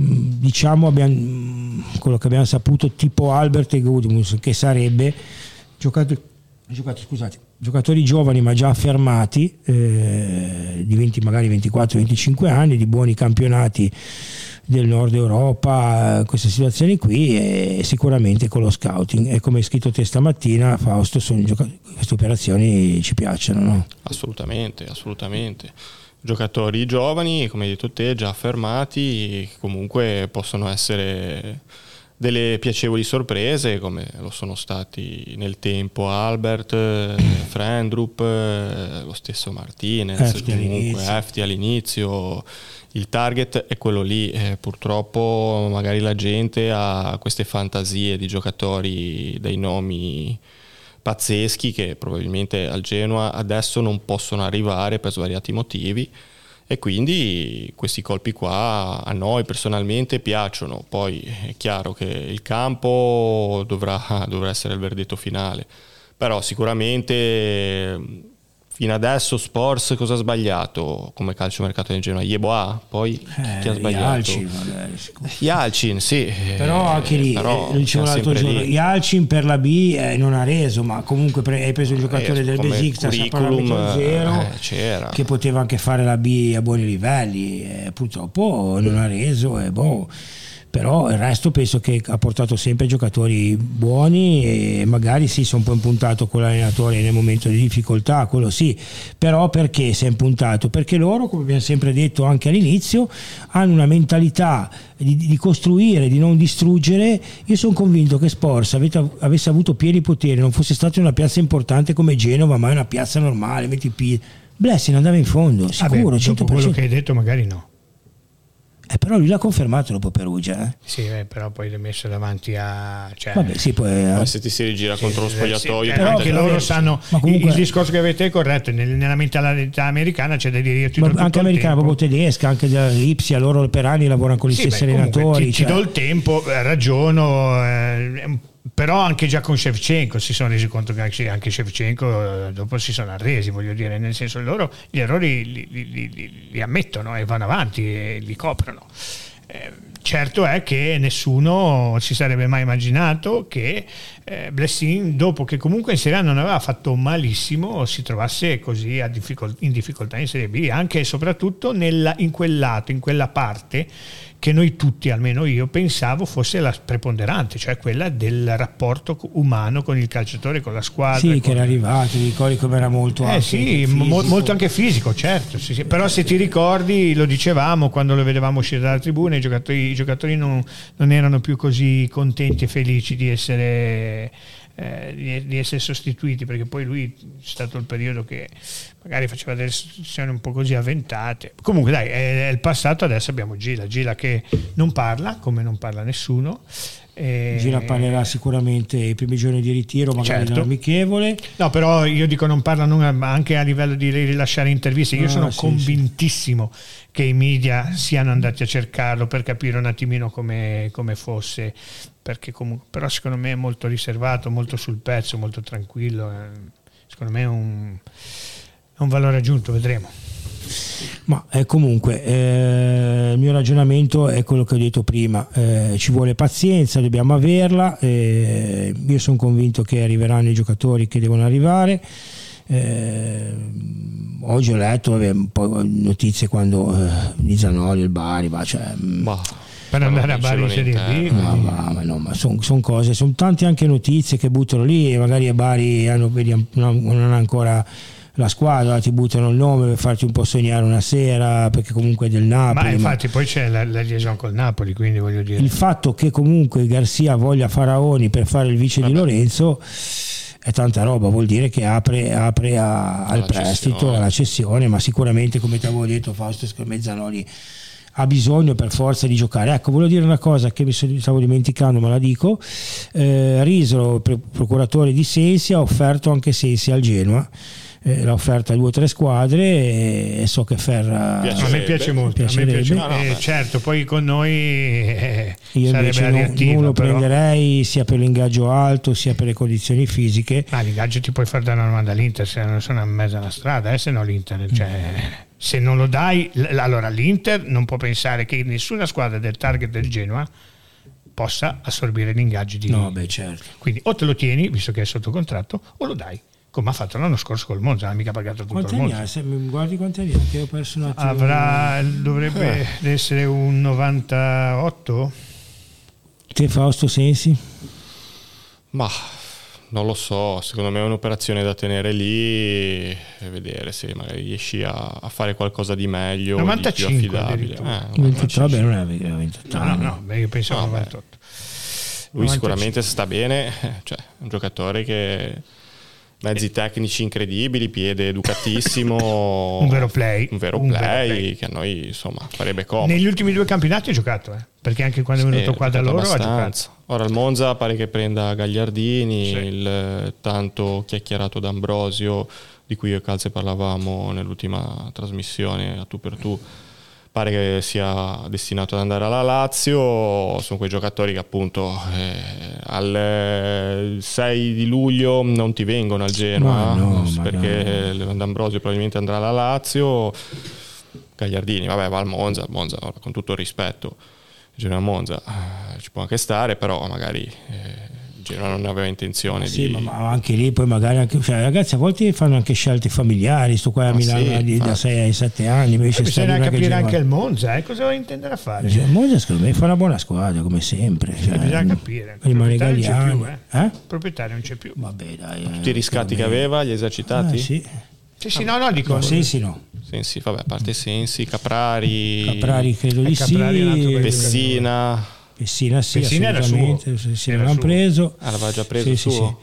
mm, diciamo abbiamo, mm, quello che abbiamo saputo tipo Albert e Gudmunds che sarebbe giocatori, giocatori, scusate, giocatori giovani ma già affermati eh, di 20 magari 24-25 anni di buoni campionati del nord Europa, queste situazioni qui e sicuramente con lo scouting e come hai scritto te stamattina Fausto queste operazioni ci piacciono no? assolutamente assolutamente giocatori giovani come hai detto te già affermati comunque possono essere delle piacevoli sorprese come lo sono stati nel tempo Albert, Frendrup, lo stesso Martinez, Efti comunque. Efti all'inizio il target è quello lì, eh, purtroppo magari la gente ha queste fantasie di giocatori dai nomi pazzeschi che probabilmente al Genoa adesso non possono arrivare per svariati motivi e quindi questi colpi qua a noi personalmente piacciono, poi è chiaro che il campo dovrà, dovrà essere il verdetto finale, però sicuramente Fino adesso Sports cosa ha sbagliato come calcio mercato in Genoa? Yeboah, poi eh, chi ha sbagliato? Yalcin, Yalcin sì. Però anche lì, però, eh, dicevo l'altro giorno. Yalcin per la B eh, non ha reso, ma comunque pre- hai preso un giocatore eh, del Besiktas a parametro zero eh, che poteva anche fare la B a buoni livelli, purtroppo non ha reso e boh però il resto penso che ha portato sempre giocatori buoni e magari sì, sono un po' impuntato con l'allenatore nel momento di difficoltà, quello sì, però perché si è impuntato? Perché loro, come abbiamo sempre detto anche all'inizio, hanno una mentalità di, di costruire, di non distruggere. Io sono convinto che Sports avesse avuto pieni poteri, non fosse stata una piazza importante come Genova, ma è una piazza normale, metti piedi. Blessing andava in fondo, sicuro, Vabbè, 100%. quello che hai detto magari no. Eh, però lui l'ha confermato dopo Perugia. Eh? Sì, eh, però poi l'ha messo davanti a... Cioè, Vabbè, sì, poi, eh. se ti si rigira sì, contro lo spogliatoio... Sì, però che loro sanno... Comunque, il discorso che avete è corretto, nella mentalità americana c'è da dire... anche americana, proprio tedesca, anche della Lipsia, loro per anni lavorano con gli sì, stessi beh, allenatori. Ti, cioè... ti do il tempo, eh, ragiono... Eh, però anche già con Shevchenko si sono resi conto che anche Shevchenko eh, dopo si sono arresi, voglio dire, nel senso loro gli errori li, li, li, li ammettono e vanno avanti e li coprono. Eh, certo è che nessuno si sarebbe mai immaginato che eh, Blessing, dopo che comunque in Serie A non aveva fatto malissimo, si trovasse così difficol- in difficoltà in Serie B, anche e soprattutto nella, in quel lato, in quella parte che noi tutti, almeno io, pensavo fosse la preponderante, cioè quella del rapporto umano con il calciatore, con la squadra. Sì, che era arrivato, ricordi come era molto eh, anche sì, mo- molto anche fisico, certo. Sì, sì. Però se ti ricordi, lo dicevamo quando lo vedevamo uscire dalla tribuna, i giocatori, i giocatori non, non erano più così contenti e felici di essere eh, di, di, essere sostituiti perché poi lui è stato il periodo che magari faceva delle sostituzioni un po' così avventate comunque dai è, è il passato adesso abbiamo Gila Gila che non parla come non parla nessuno eh, Gira parlerà sicuramente i primi giorni di ritiro, magari certo. amichevole. No, però io dico non parla non, anche a livello di rilasciare interviste. Io ah, sono sì, convintissimo sì. che i media siano andati a cercarlo per capire un attimino come, come fosse. Comunque, però secondo me è molto riservato, molto sul pezzo, molto tranquillo. Eh, secondo me è un, è un valore aggiunto, vedremo. Ma eh, comunque eh, il mio ragionamento è quello che ho detto prima, eh, ci vuole pazienza, dobbiamo averla, eh, io sono convinto che arriveranno i giocatori che devono arrivare. Eh, oggi ho letto vabbè, un po' notizie quando eh, di Zanoli, il Bari, ma cioè, bah per andare a Bari Serie B ma, ma, ma, no, ma sono son cose sono tante anche notizie che buttano lì e magari a Bari hanno, non hanno ancora la squadra, ti buttano il nome per farti un po' sognare una sera, perché comunque è del Napoli. Ma infatti ma... poi c'è la, la liaison col Napoli, quindi voglio dire. Il fatto che comunque Garcia voglia Faraoni per fare il vice Vabbè. di Lorenzo è tanta roba, vuol dire che apre, apre a, al prestito, cessione. alla cessione, ma sicuramente come ti avevo detto Fausto Mezzanoli ha bisogno per forza di giocare. Ecco, volevo dire una cosa che mi stavo dimenticando, ma la dico. Eh, Risolo, procuratore di Sensi, ha offerto anche Sensi al Genoa eh, l'ha offerta a due o tre squadre e so che Ferra a me piace molto me piace, no, no, eh, certo poi con noi eh, io invece non, non, lo però. prenderei sia per l'ingaggio alto sia per le condizioni fisiche ma l'ingaggio ti puoi fare da una domanda all'Inter se non sono in mezzo alla strada eh, se no l'Inter cioè, se non lo dai allora l'Inter non può pensare che nessuna squadra del target del Genoa possa assorbire gli ingaggi di no beh certo quindi o te lo tieni visto che è sotto contratto o lo dai come ha fatto l'anno scorso col Monza, non ha mica pagato tutto quanti il Monza. Ha, se mi guardi quanti anni ha, che ho perso un attimo. Avrà, dovrebbe eh. essere un 98? Te Fausto Sensi? Ma non lo so, secondo me è un'operazione da tenere lì e vedere se magari riesci a, a fare qualcosa di meglio, 95 di più affidabile. Eh, 28, vabbè, non è 28. No, no, no, io pensavo no, 98. Lui 95. sicuramente sta bene, cioè è un giocatore che mezzi tecnici incredibili, piede educatissimo. un vero play. Un vero, un play, vero play, che a noi insomma farebbe comodo. Negli ultimi due campionati ha giocato, eh? perché anche quando è venuto qua da loro abbastanza. ha giocato. Ora il Monza pare che prenda Gagliardini, sì. il tanto chiacchierato d'Ambrosio di cui io e Calze parlavamo nell'ultima trasmissione a tu per tu pare che sia destinato ad andare alla Lazio, sono quei giocatori che appunto eh, al 6 di luglio non ti vengono al Genoa, no, perché no. D'Ambrosio probabilmente andrà alla Lazio, Gagliardini, vabbè va al Monza, Monza con tutto il rispetto, Genoa Monza eh, ci può anche stare, però magari... Eh, Genoa non aveva intenzione Sì, di... ma, ma anche lì poi magari anche, cioè, ragazzi a volte fanno anche scelte familiari, sto qua a Milano sì, da infatti. 6 ai 7 anni, invece sta Bisogna lì una che capire gira- anche il Monza, eh, cosa intenderà fare? Cioè, Monza secondo me fa una buona squadra come sempre. Cioè, bisogna capire. Il Rimane proprietario non c'è Gagliani. più, eh. Eh? Il proprietario non c'è più. Vabbè dai. Tutti i riscatti che aveva, gli esercitati? Ah, sì. Sì, sì, no, no, dico. No, Sensi no. Sensi, vabbè, a parte Sensi, Caprari, Caprari credo di Eh, Caprari sì. Pessina, Pessina sì, Pessina era assolutamente. suo. Pessina Era l'hanno suo. preso. Ah, l'aveva già preso Sì, il sì, suo?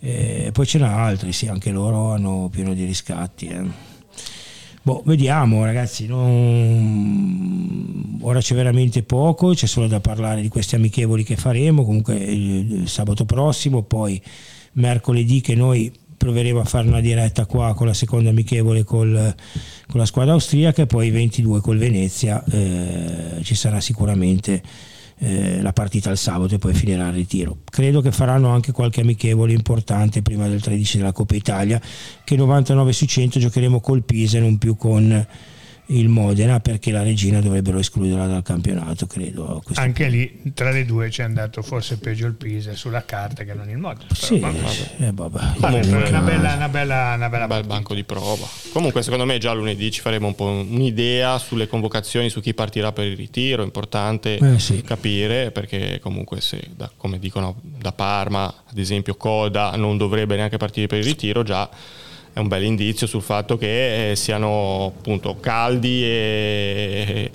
sì. Eh, poi ce n'ha altri, sì, anche loro hanno pieno di riscatti. eh. Boh, vediamo ragazzi, non- ora c'è veramente poco, c'è solo da parlare di questi amichevoli che faremo, comunque il, il sabato prossimo, poi mercoledì che noi proveremo a fare una diretta qua con la seconda amichevole col- con la squadra austriaca e poi il 22 col Venezia eh, ci sarà sicuramente eh, la partita il sabato e poi finirà il ritiro. Credo che faranno anche qualche amichevole importante prima del 13 della Coppa Italia, che 99 su 100 giocheremo col Pisa e non più con il Modena perché la Regina dovrebbero escluderla dal campionato, credo. a questo Anche lì tra le due c'è andato forse peggio il Pisa sulla carta che non il modo. Sì, Però, vabbè. eh, vabbè. Vabbè, però è una Eh, bella, una bella, una bella un bel banco di prova. Comunque, secondo me, già lunedì ci faremo un po' un'idea sulle convocazioni, su chi partirà per il ritiro. È importante Eh, sì. capire perché, comunque, se da- come dicono da Parma, ad esempio, Coda non dovrebbe neanche partire per il ritiro, già è un bel indizio sul fatto che eh, siano appunto caldi e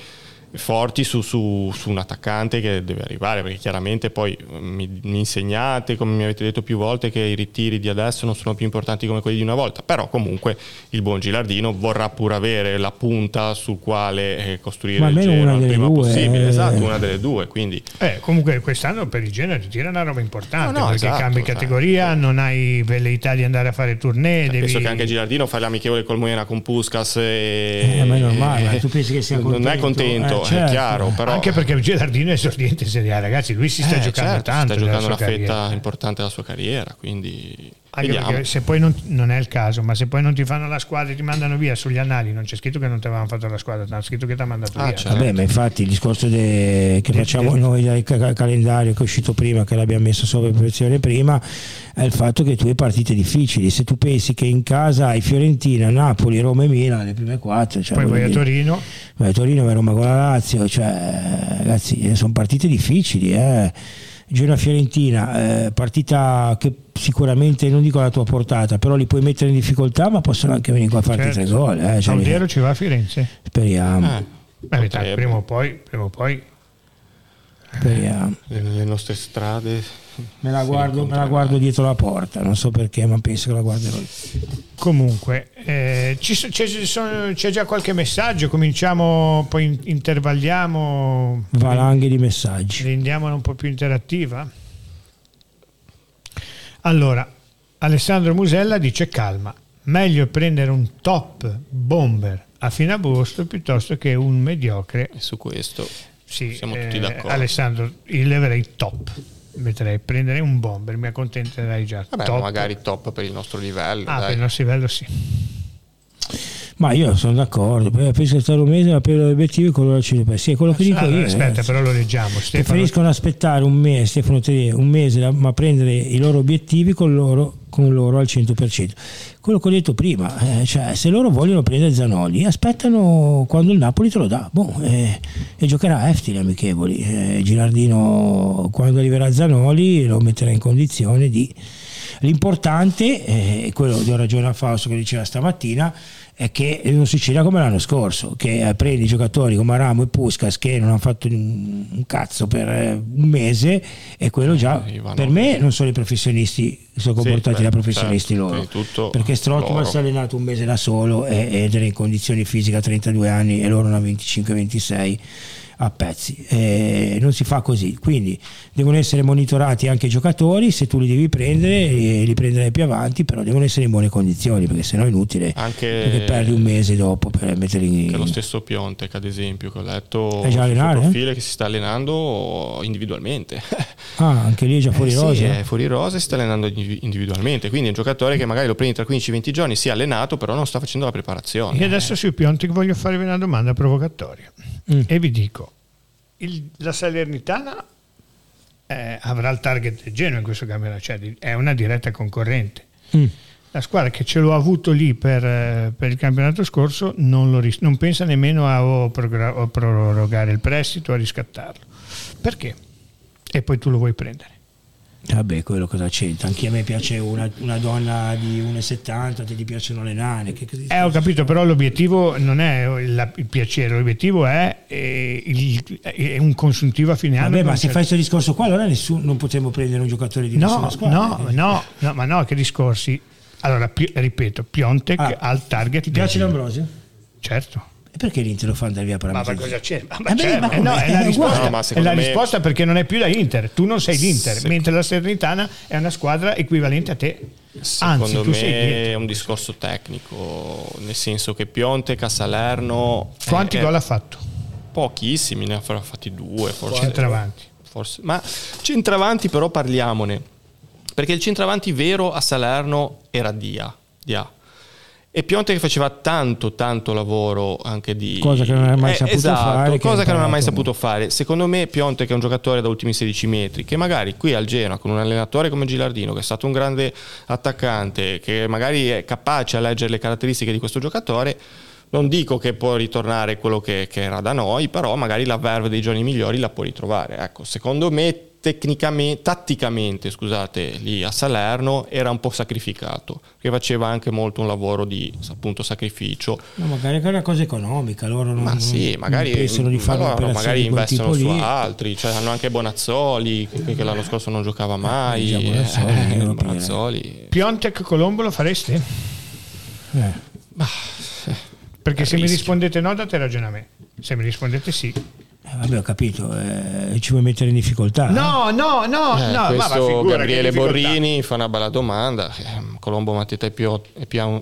forti su, su- su un attaccante che deve arrivare perché chiaramente poi eh, mi, mi insegnate come mi avete detto più volte che i ritiri di adesso non sono più importanti come quelli di una volta però comunque il buon Gilardino vorrà pure avere la punta sul quale eh, costruire Ma il Genoa il prima due, possibile eh. esatto una delle due quindi Eh, comunque quest'anno per il genere ti tira una roba importante No, no, perché esatto, cambi sai. categoria, non hai velleità di andare a fare tournée. devi... penso che anche Gilardino fa l'amichevole col Moena con Puskas e Eh, ma è normale, ma tu pensi che sia non è contento? contento Eh, certo. è chiaro però Anche perché Gilardino è esordiente in Serie A, ragazzi, lui si sta Eh, giocando certo, tanto. sta giocando una fetta carriera. importante della sua carriera quindi Anche se poi non, non è il caso, ma se poi non ti fanno la squadra e ti mandano via sugli annali, non c'è scritto che non ti avevano fatto la squadra, hanno scritto che ti ha mandato Ah, via. certo. Vabbè, ma infatti il discorso de- che facciamo noi del ca- calendario che è uscito prima, che l'abbiamo messo sopra pressione prima, è il fatto che tu hai partite difficili. Se tu pensi che in casa hai Fiorentina, Napoli, Roma e Milan, le prime quattro, cioè, Poi vai a Torino, vai a Torino, vai a Roma con la Lazio, cioè, ragazzi, eh, sono partite difficili. Eh. Genoa-Fiorentina, eh, partita che sicuramente non dico alla tua portata, però li puoi mettere in difficoltà, ma possono anche venire qua a farti Certo. tre gol. Eh. Cioè, Saudero ci va a Firenze. speriamo, Eh, Beh, prima o poi, prima o poi speriamo. le, le nostre strade Me la, guardo, me la guardo dietro la porta, non so perché, ma penso che la guarderò. Comunque, eh, ci c'è, sono- c'è già qualche messaggio, cominciamo, poi in- intervalliamo, Valanghe di messaggi. rendiamola un po' più interattiva. Allora, Alessandro Musella dice calma, meglio prendere un top bomber a fine agosto piuttosto che un mediocre. e su questo Sì, Siamo tutti eh, d'accordo. Alessandro, io leverei top, metterei prendere un bomber, mi accontenterei già. vabbè top. ma magari top per il nostro livello Ah, dai. per il nostro livello sì. Ma io sono d'accordo, che stare un mese per l'obiettivo con loro ci Sì, è quello che dico Allora, io. aspetta, ragazzi. però lo leggiamo. Stefano, Preferiscono aspettare un mese, Stefano Tedesco, un mese, da- ma prendere i loro obiettivi con loro, con loro al 100%. Quello che ho detto prima, eh, cioè, se loro vogliono prendere Zanoli, aspettano quando il Napoli te lo dà boh, eh, e giocherà a Efti le amichevoli. Eh, Girardino, quando arriverà Zanoli, lo metterà in condizione di... L'importante, eh, quello do ragione a Fausto che diceva stamattina, è che non succeda come l'anno scorso, che prendi giocatori come Ramo e Puskas che non hanno fatto un, un cazzo per eh, un mese e quello già per me non sono i professionisti, sono Sì, comportati beh, da professionisti certo, loro. perché Strottman si è allenato un mese da solo ed era in condizioni fisiche a 32 anni e loro a 25-26 a pezzi. Eh, non si fa così, quindi devono essere monitorati anche i giocatori, se tu li devi prendere eh, li prenderai più avanti, però devono essere in buone condizioni perché sennò è inutile anche perché perdi un mese dopo per metterli che in lo stesso Piontek ad esempio che ho letto È già allenare, eh? profilo che si sta allenando individualmente Ah, anche lì è già fuori Eh sì, rosa. è fuori rosa e si sta allenando indivi- individualmente quindi è un giocatore che magari lo prendi tra 15-20 giorni si è allenato però non sta facendo la preparazione E adesso sui Piontek voglio farvi una domanda provocatoria. Mm. E vi dico, il- la Salernitana eh, avrà il target del Genoa in questo campionato, cioè è una diretta concorrente. Mm. La squadra che ce l'ho avuto lì per, eh, per il campionato scorso non, ris- non pensa nemmeno a o progra- o prorogare il prestito a riscattarlo. Perché? E poi tu lo vuoi prendere. Vabbè, quello cosa c'entra? Anche a me piace una, una donna di 1,70, ti piacciono le nane. Che, che eh, ho capito, però l'obiettivo non è il, il piacere, l'obiettivo è, è, il, è, un consuntivo a fine anno. Vabbè, ma se fai questo discorso qua, allora nessuno, non potremmo prendere un giocatore di no, nessuna squadra. No, no, no, ma no, che discorsi. Allora, pi- ripeto, Piontek ah, al target. Ti piace l'Ambrosio? Certo. E perché l'Inter lo fa andare via per Ma, ma cosa c'è? Ma, ma, c'è, ma eh, no, è la risposta, no, è la me... risposta perché non è più da Inter. Tu non sei l'Inter, Se... mentre la Salernitana è una squadra equivalente a te. Secondo Anzi, tu me è un discorso tecnico, nel senso che Piontek a Salerno. Quanti è, gol ha fatto? Pochissimi, ne ha fatti due, forse. Centravanti. Forse. Ma centravanti, però parliamone. Perché il centravanti vero a Salerno era Dia. Dia e Pionte che faceva tanto tanto lavoro anche di cosa che non ha mai eh, saputo esatto, fare cosa che, che non ha mai saputo fare. Secondo me Pionte che è un giocatore da ultimi 16 metri che magari qui al Genoa con un allenatore come Gilardino che è stato un grande attaccante che magari è capace a leggere le caratteristiche di questo giocatore non dico che può ritornare quello che, che era da noi però magari la verve dei giorni migliori la può ritrovare ecco secondo me tecnicamente, tatticamente, scusate, lì a Salerno era un po' sacrificato, che faceva anche molto un lavoro di appunto sacrificio. No, magari è una cosa economica, loro non, Ma sì, magari, non pensano di fare loro magari investono su lì. altri, cioè hanno anche Bonazzoli che, che l'anno scorso non giocava mai. Eh, Bonazzoli, eh, Bonazzoli. Piontek Colombo lo faresti? Eh. Bah, Perché se rischio. mi rispondete no date ragione a me, se mi rispondete sì eh, vabbè, ho capito, eh, ci vuoi mettere in difficoltà? No, eh? no, no, eh, no. Questo ma Gabriele Borrini fa una bella domanda. Eh, Colombo, Matita e, Pio,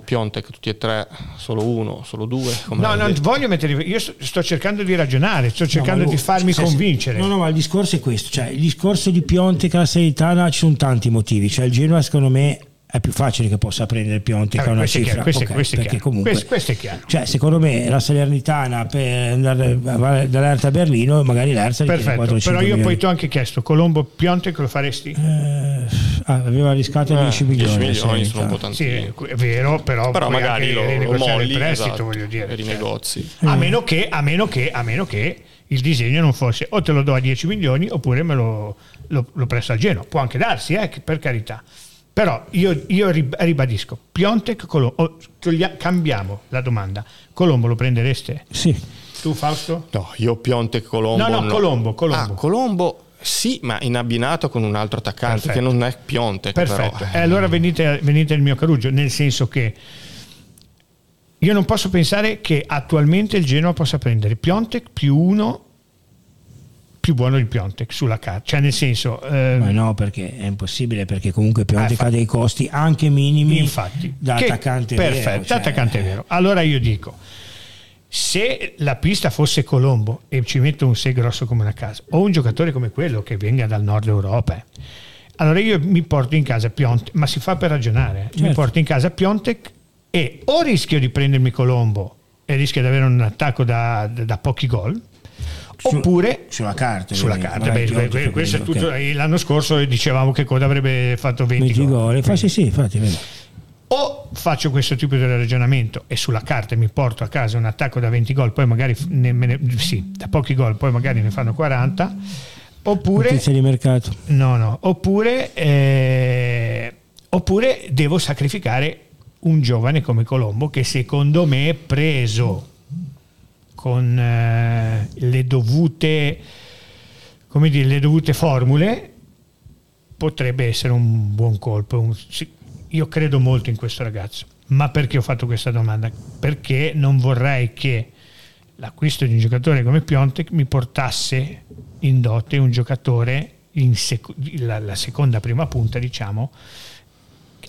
Piontek, tutti e tre, solo uno, solo due. No, non voglio mettere. Io sto cercando di ragionare, sto cercando no, di farmi cioè, convincere. No, no, ma il discorso è questo: cioè, il discorso di Piontek alla Seritana ci sono tanti motivi. Cioè, il Genoa, secondo me, è più facile che possa prendere Piontek a una cifra. Chiaro, questo, okay, questo, perché comunque, questo, questo, è chiaro. Cioè, secondo me la Salernitana per andare dall'Erta a Berlino, magari l'Erta Perfetto, 4, però io milioni. poi ti ho anche chiesto, Colombo Piontek lo faresti? Eh, aveva riscattato eh, 10 milioni. 10 milioni sono un po' tanti. Sì, è vero, però, però magari lo, lo molli, il prestito, esatto, voglio dire. rinegozi. Cioè. A, meno che, a meno che, a meno che il disegno non fosse o te lo do a 10 milioni oppure me lo, lo, lo presto al Genoa. Può anche darsi, eh, per carità però io, io ribadisco, Piontek, Colombo, cambiamo la domanda, Colombo lo prendereste? Sì. Tu Fausto? No, io Piontek, Colombo. No, no, no. Colombo, Colombo. Ah, Colombo sì, ma in abbinato con un altro attaccante Perfetto. che non è Piontek. Perfetto, e allora venite, venite nel mio caruggio, nel senso che io non posso pensare che attualmente il Genoa possa prendere Piontek più uno più buono di Piontek sulla carta, cioè nel senso... Eh, Ma no, perché è impossibile, perché comunque Piontek ah, ha dei costi anche minimi infatti, da che, attaccante perfetto, vero. Cioè, attaccante eh. vero. Allora io dico, se la pista fosse Colombo e ci metto un 6 grosso come una casa, o un giocatore come quello che venga dal nord Europa, allora io mi porto in casa Piontek, ma si fa per ragionare, certo. mi porto in casa Piontek e o rischio di prendermi Colombo e rischio di avere un attacco da, da, da pochi gol, oppure sulla carta, sulla carta beh, beh, questo è tutto, okay. l'anno scorso dicevamo che Coda avrebbe fatto 20, 20 gol, gol. sì, sì, infatti, o faccio questo tipo di ragionamento e sulla carta mi porto a casa un attacco da 20 gol poi magari ne, ne, sì, da pochi gol poi magari ne fanno 40 oppure di mercato no no oppure eh, oppure devo sacrificare un giovane come Colombo che secondo me è preso con eh, le dovute dire, le dovute formule potrebbe essere un buon colpo. Un, io credo molto in questo ragazzo, ma perché ho fatto questa domanda? Perché non vorrei che l'acquisto di un giocatore come Piontek mi portasse in dote un giocatore sec- la, la, seconda prima punta, diciamo,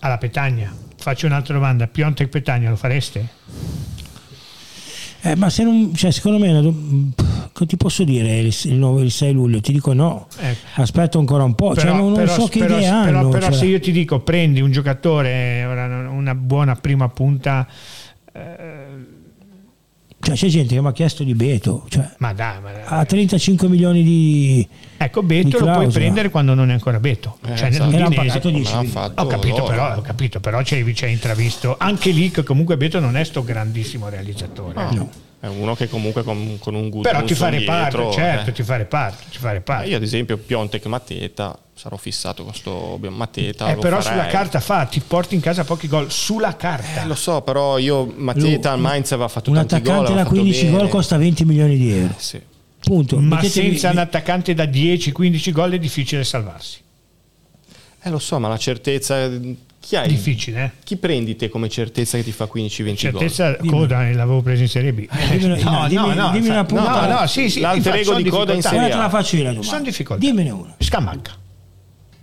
alla Petagna. Faccio un'altra domanda, Piontek Petagna lo fareste? Eh, ma se non, cioè, secondo me, che ti posso dire il, il, il 6 luglio? Ti dico no, eh. aspetta ancora un po', cioè, però, cioè, non, però, so che però, idea però, hanno. Però cioè. se io ti dico prendi un giocatore, una buona prima punta, eh, Cioè, c'è gente che mi ha chiesto di Beto, cioè, Ma dai, ma dai. ha 35 milioni di... Ecco, di Beto lo puoi prendere quando non è ancora Beto. Eh, cioè, esatto. Era un nell'Udinese- pagato 10 l'hanno milioni. fatto Ho capito, però, ho capito, però c'è, c'è intravisto anche lì che comunque Beto non è sto grandissimo realizzatore. eh. No. È uno che comunque con, con un gusto Però ti fa reparto, dietro, certo, eh. ti fa reparto, ti fa reparto. Io ad esempio Piontek Mateta sarò fissato con sto Mateta. Eh, però farei. sulla carta fa, ti porti in casa pochi gol sulla carta. Eh, lo so, però io Mateta al Mainz aveva fatto Un tanti gol. attaccante aveva da fatto 15 bene. gol costa 20 milioni di euro. Sì. Punto. Ma Mettetevi- senza un attaccante da 10-15 gol è difficile salvarsi. Eh, lo so, ma la certezza chi hai? Difficile, eh? Chi prendi te come certezza che ti fa 15-20 gol? Certezza Coda eh, l'avevo preso in Serie B. dimmene- no, dimmi- no, no, dimmi una infatti- no, puntata. no, sì, sì, L'alter ego di Coda in. Serie Ora te A. la faccio io la domanda. Sono difficoltà. Dimmene una. Scamacca.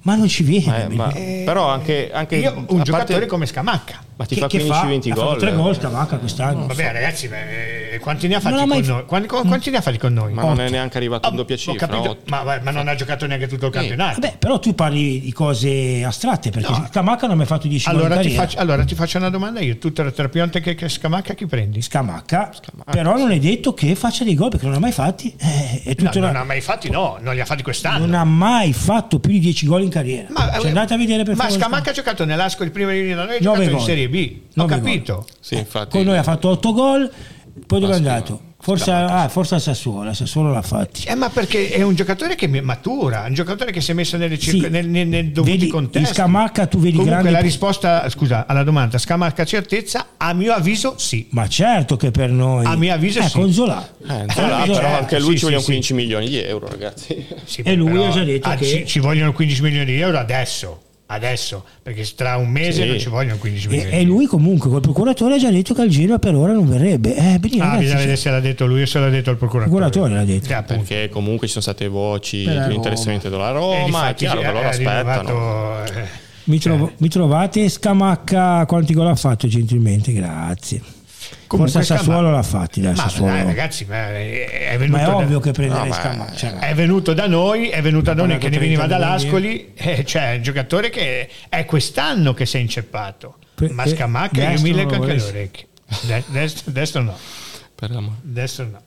Ma non ci viene. Eh, ma- però anche, anche Io, a un parte- giocatore come Scamacca. Ma ti Che- fa che fa? 15-20 Ha fatto gol. tre gol Scamacca quest'anno. Vabbè, ragazzi, beh, eh, quanti ne ha Non fatti ha mai con noi? Quanti, quanti ne ha fatti con noi? Ma non Otto. è neanche arrivato in Oh, doppia cifra. capito, ma, ma non ha giocato neanche tutto il campionato. Vabbè, però tu parli di cose astratte perché Scamacca non ha mai fatto 10 gol in Allora ti, carriera. faccio, allora ti faccio una domanda io. Tu tra, tra Piontek e che Scamacca chi prendi? Scamacca, però non è detto che faccia dei gol perché non ha mai fatti. Eh, è No, tutto non la- ha mai fatti, no, non li ha fatti quest'anno. non ha mai fatto più di 10 gol in carriera. Ma, Cioè, andate a vedere per ma favore. Scamacca ha giocato nell'Asco di prima linea da noi, ha Nove giocato in gol. Serie B. Ho Nove capito. Sì, infatti. Con noi ha fatto 8 gol, poi dove è andato? Forse, ah, forse a Sassuolo, a Sassuolo l'ha fatti. Eh, ma perché è un giocatore che matura, un giocatore che si è messo nelle circo- Sì. nel, nel, nel dovuti Vedi, contesti. Scamacca tu vedi Comunque grandi- la risposta, scusa, alla domanda, Scamacca certezza, a mio avviso sì. Ma certo che per noi... A mio avviso eh, sì. con Zola. Eh, Eh, Zola, certo, però anche lui sì, ci vogliono sì, 15 milioni di euro, ragazzi. Sì, E lui ha già detto ah, che- ci, ci vogliono 15 milioni di euro adesso, adesso, perché tra un mese Sì. non ci vogliono 15 milioni. E, e lui comunque col procuratore ha già detto che al Genoa per ora non verrebbe. Eh, benissimo, Ah, ragazzi, bisogna vedere cioè, se l'ha detto lui o se l'ha detto il il procuratore. procuratore l'ha detto. Eh. Perché comunque ci sono state voci Roma. interessamento della E Roma, è difatti chiaro che loro ha aspettano. rinnovato, eh, Mi, trovo- mi trovate Scamacca quanti gol ha fatto gentilmente? Grazie. Comunque Forse Sassuolo l'ha fatti, dai, Ma Sassuolo. dai, ragazzi, ma è, è venuto Ma è da- ovvio che prenderei No, ma- Scamacca. cioè, È venuto da noi, è venuto da noi che ne veniva 30 dall'Ascoli, eh, cioè un giocatore che è quest'anno che si è inceppato. Per- Ma per- Scamacca io mi leggo anche le orecchie. De- destro, destro no, destro no.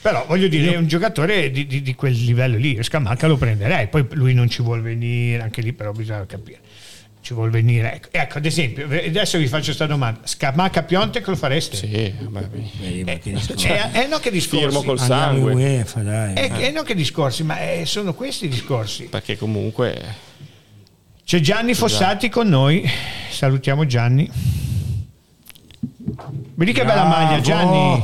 Però voglio dire, è un giocatore di, di- di quel livello lì, Scamacca lo prenderei, poi lui non ci vuole venire, anche lì però bisogna capire. Ci vuole venire, ecco, ecco ad esempio, adesso vi faccio questa domanda, Scamacca Piontek lo fareste? Sì, vabbè, Vedi, ma che discorsi. Eh, eh, no che discorsi, firmo col sangue. UEFA, dai. eh, eh, no che discorsi, ma eh, sono questi i discorsi. Perché comunque C'è Gianni Fossati con noi. Salutiamo Gianni. Vedi che bella maglia, Gianni.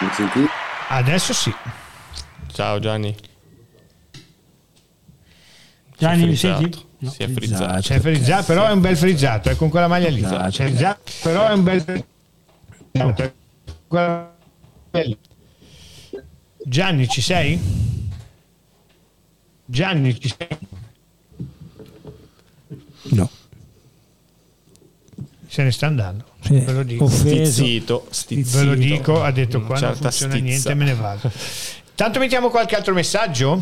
Mi sentite? Adesso sì. Ciao Gianni. Gianni, mi si è senti? frizzato. Si è frizzato. C'è frizzato, però è un bel frizzato, è con quella maglia lì. Esatto. C'è frizzato, però è un bel frizzato. Gianni, ci sei? Gianni, ci sei? No. Se ne sta andando. Sì. Ve lo dico. Offeso. Stizzito, stizzito. Ve lo dico, ha detto qua non funziona stizza. niente, me ne vado. Tanto mettiamo qualche altro messaggio?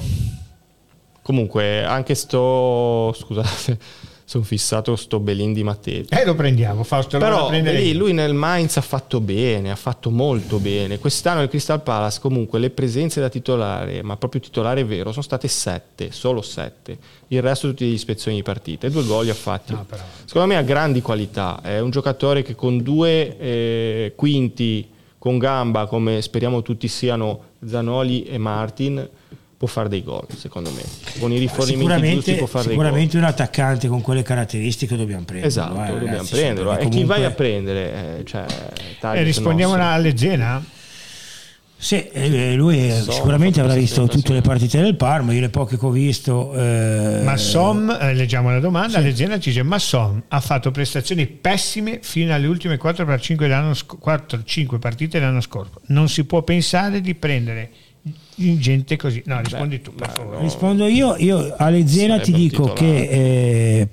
Comunque, anche sto. Scusate, sono fissato sto Belin di Mattetti. Eh, lo prendiamo, Fausto. Però lì lui nel Mainz ha fatto bene, ha fatto molto bene. Quest'anno il Crystal Palace comunque le presenze da titolare, ma proprio titolare vero, sono state sette, solo sette. Il resto tutti gli ispezioni di partita. E due gol li ha fatti. No, però. Secondo me ha grandi qualità. È un giocatore che con due eh, quinti con gamba, come speriamo tutti siano Zanoli e Martin, può fare dei gol, secondo me. Con i rifornimenti giusti Sicuramente, può fare dei gol. sicuramente un attaccante con quelle caratteristiche dobbiamo prenderlo. Esatto, eh, dobbiamo ragazzi, prenderlo. E chi vai a comunque- prendere? Eh, cioè, Eh, rispondiamo Nosso. alla Zena? Sì, eh, lui eh, So, sicuramente avrà visto tutte sì. le partite del Parma, io le poche che ho visto... eh, Ma Som, eh, leggiamo la domanda, Leggenda ci dice ma Som ha fatto prestazioni pessime fino alle ultime 4-5 dell'anno sc- 4-5 partite dell'anno scorso. Non si può pensare di prendere gente così. No, rispondi tu, per favore. no. Rispondo io, io alle Zena Sarebbe ti dico che eh,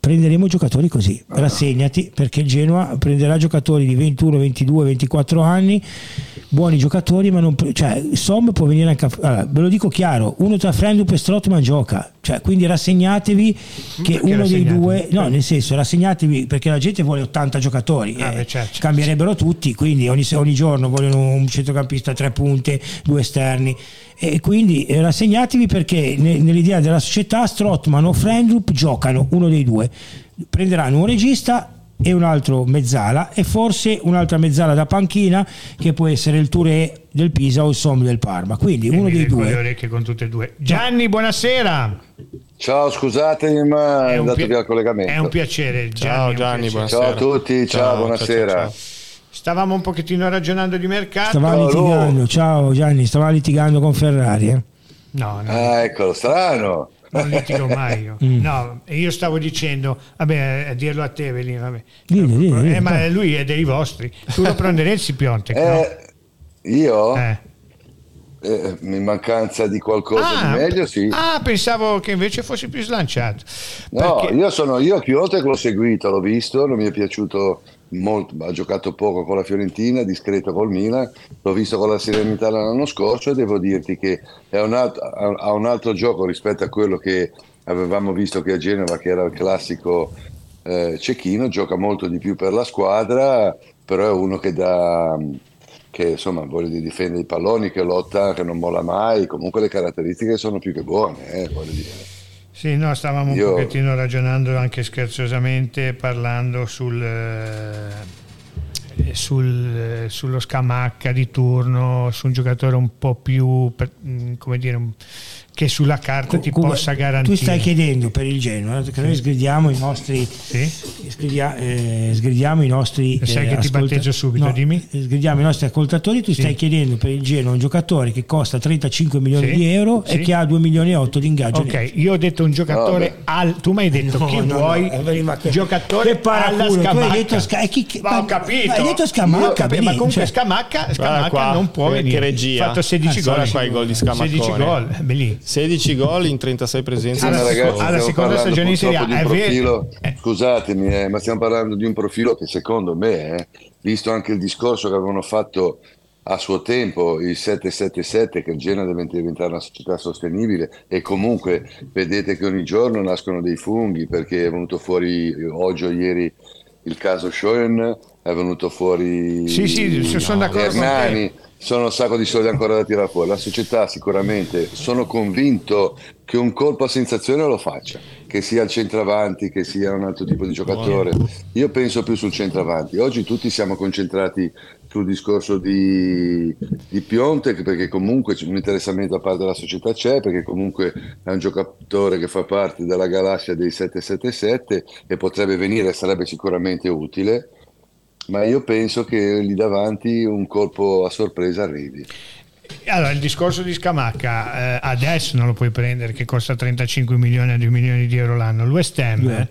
prenderemo giocatori così, rassegnati perché il Genoa prenderà giocatori di 21, 22, 24 anni, buoni giocatori, ma non cioè Som può venire anche a, allora, ve lo dico chiaro, uno tra Frendup e Strottman gioca, Cioè, quindi rassegnatevi che Perché uno dei due, no, nel senso, rassegnatevi perché la gente vuole 80 giocatori, Ah, eh, certo, certo. cambierebbero tutti, quindi ogni, ogni giorno vogliono un centrocampista a tre punte, due esterni. E quindi eh, rassegnatevi perché ne- nell'idea della società Strottman o Frendrup giocano uno dei due. Prenderanno un regista e un altro mezzala e forse un'altra mezzala da panchina che può essere il Touré del Pisa o il Som del Parma. Quindi E uno dei leggo le due. orecchie con tutte e due. Gianni, buonasera. Ciao, scusatemi, ma è un andato pi- via il collegamento. È un piacere, Gianni. Ciao Gianni, piacere. buonasera. Ciao a tutti, ciao, buonasera. Stavamo un pochettino ragionando di mercato. Stavamo Ciao, litigando, ciao Gianni, stavamo litigando con Ferrari. eh. No, no. Ah, eccolo, strano. Non litigo mai io. Mm. No, io stavo dicendo, vabbè, a dirlo a te, Velino, vabbè. Dillo, dillo, Eh, ma lui è dei vostri. Tu lo prenderesti Piontek, no? Eh, io, Eh. eh, in mancanza di qualcosa di meglio, sì. ah, pensavo che invece fossi più slanciato. no, Perché- io sono io Piotek l'ho seguito, l'ho visto, non mi è piaciuto molto, ha giocato poco con la Fiorentina, discreto col Milan, l'ho visto con la Serenità l'anno scorso e devo dirti che un altro, ha un altro gioco rispetto a quello che avevamo visto che a Genova, che era il classico eh, cecchino, gioca molto di più per la squadra, però è uno che dà che insomma vuole di difendere i palloni, che lotta, che non molla mai, comunque le caratteristiche sono più che buone, eh, voglio dire. Sì, no, stavamo un Io- pochettino ragionando anche scherzosamente, parlando sul, eh, sul, eh, sullo scamacca di turno, su un giocatore un po' più, per- mm, come dire, un- che sulla carta ti Come- possa garantire. Tu stai chiedendo per il Genoa che noi sgridiamo i nostri Sì? sgridia- eh, sgridiamo i nostri Sai che ti ascolta- batteggio subito, no, dimmi. eh, sgridiamo i nostri ascoltatori tu Sì. stai chiedendo per il Genoa un giocatore che costa 35 milioni Sì, di euro sì. e che ha 2 milioni e 8 di ingaggio Ok, netto. io ho detto un giocatore Vabbè. al. Tu mi hai detto No, chi no, vuoi? no, eh, che- giocatore che paraculo, alla tu hai scamacca. detto Sca- eh, chi- chi- ma ho capito. hai detto Scamacca, Io capi- ma comunque cioè- Scamacca, Scamacca qua, non può venire. che regia. Ha fatto 16 Ah, gol. qua i gol di Scamaccone. 16 gol, eh, lì. 16 gol in 36 presenze. Alla ragazzi, alla seconda stagione in Serie A, è vero. profilo- Eh. Scusatemi, eh, ma stiamo parlando di un profilo che secondo me, eh, visto anche il discorso che avevano fatto a suo tempo il 777 che il Genoa deve diventare una società sostenibile e comunque vedete che ogni giorno nascono dei funghi perché è venuto fuori oggi o ieri il caso Schoen è venuto fuori Sì, sì, sono d'accordo con te. Hernani sono un sacco di soldi ancora da tirare fuori la società sicuramente. Sono convinto che un colpo a sensazione lo faccia che sia il centravanti che sia un altro tipo di giocatore. Io penso più sul centravanti. Oggi tutti siamo concentrati sul discorso di, di Piontek perché comunque un interessamento da parte della società c'è perché comunque è un giocatore che fa parte della galassia dei 777 e potrebbe venire sarebbe sicuramente utile ma io penso che lì davanti un colpo a sorpresa arrivi Allora, il discorso di Scamacca eh, adesso non lo puoi prendere che costa 35 milioni a 2 milioni di euro l'anno. Il West Ham, eh,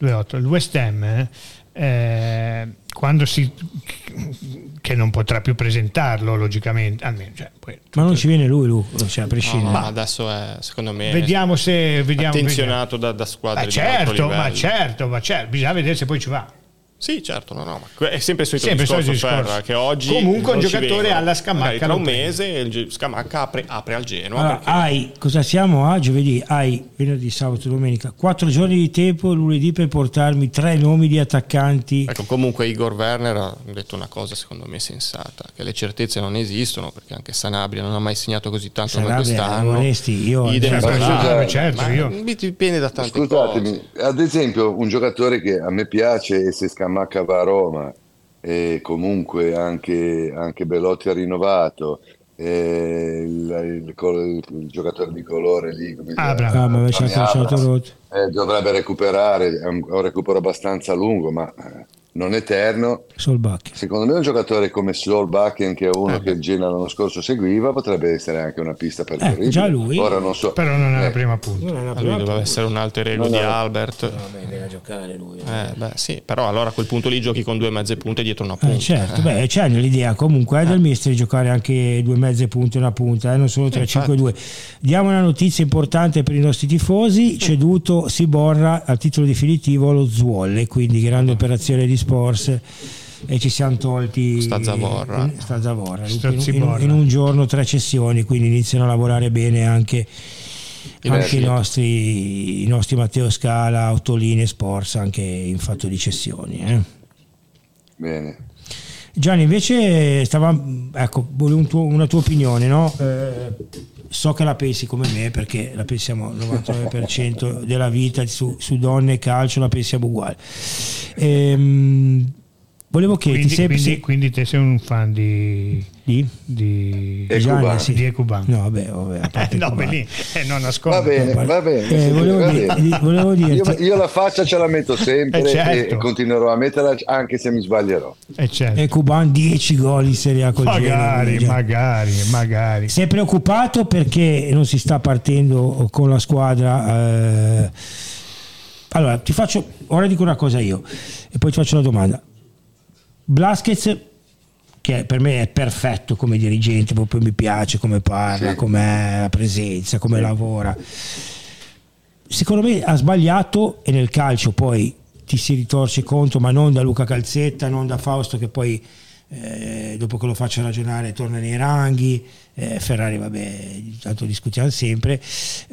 2,8. il West Ham eh, eh, quando si che non potrà più presentarlo logicamente, almeno cioè, poi- ma non ci viene lui Luca cioè a prescindere No, ma adesso è, secondo me, vediamo se vediamo, attenzionato da, da squadre Ma certo, ma certo, ma certo, bisogna vedere se poi ci va. Sì, certo, no, no, ma è sempre il solito Sempre il discorso, solito discorso. Ferra, che oggi Comunque un giocatore alla Scamacca tra un mese il Scamacca apre, apre al Genoa. Allora, perché- hai, cosa siamo a giovedì? Hai venerdì, sabato, domenica, quattro giorni di tempo lunedì per portarmi tre nomi di attaccanti. Ecco, comunque Igor Werner ha detto una cosa secondo me sensata, che le certezze non esistono, perché anche Sanabria non ha mai segnato così tanto come Sanabria, quest'anno. onesti, io- Idem Certo, certo, io- dipende da tante Ascoltatemi, cose. ad esempio un giocatore che a me piace e se Scamacca va a Roma e comunque anche, anche Belotti ha rinnovato il, il col- il giocatore di colore lì come. Ah, ma ci ha Tammy lasciato rotto. eh, dovrebbe recuperare, è un, un recupero abbastanza lungo ma eh, non eterno Solbacchi. Secondo me un giocatore come Solbakken, che è uno Eh. che il Genoa l'anno scorso seguiva, potrebbe essere anche una pista per Eh, già lui. Ora non so. Però non è la Eh, prima punta. Non la Lui doveva essere un No, no. di Albert. Vabbè, viene a giocare lui. Eh, beh, sì, però allora a quel punto lì giochi con due mezze punte dietro una punta. Eh, certo, beh, c'è nell'idea comunque è del mister di giocare anche due mezze punte e una punta, eh, non solo 3-5-2. Diamo una notizia importante per i nostri tifosi: ceduto Siborra a titolo definitivo allo Zwolle, quindi grande operazione di Sports. E ci siamo tolti Sta Zavorra. in- sta Zavorra. Sta In, in- Ziborra. in un giorno tre cessioni, quindi iniziano a lavorare bene anche anche i nostri, i nostri, Matteo Scala, Autoline, Sports anche in fatto di cessioni. Eh. Bene. Gianni, invece, stava, ecco, volevo un tuo, una tua opinione, no? Eh, so che la pensi come me perché la pensiamo il 99% della vita su, su, donne e calcio la pensiamo uguale. Ehm, volevo chiederti quindi, quindi, quindi te sei un fan di di? Di Gianni, sì. di Ecuban. No, vabbè, vabbè no, beh, eh, non nascondo. Va bene, va bene. Eh, volevo, va dire, bene. volevo dirti... io, io, la faccia ce la metto sempre eh certo. e continuerò a metterla anche se mi sbaglierò. Eh certo. Ecuban 10 gol in Serie A col magari, Genoa. Magari, magari. Sei preoccupato perché non si sta partendo con la squadra? Eh... Allora, ti faccio, ora dico una cosa io e poi ti faccio la domanda. Blasquez che per me è perfetto come dirigente, proprio mi piace come parla, sì. come la presenza, come sì. lavora. Secondo me ha sbagliato e nel calcio poi ti si ritorce contro, ma non da Luca Calzetta, non da Fausto che poi eh, dopo che lo faccio ragionare torna nei ranghi, eh, Ferrari vabbè, tanto discutiamo sempre,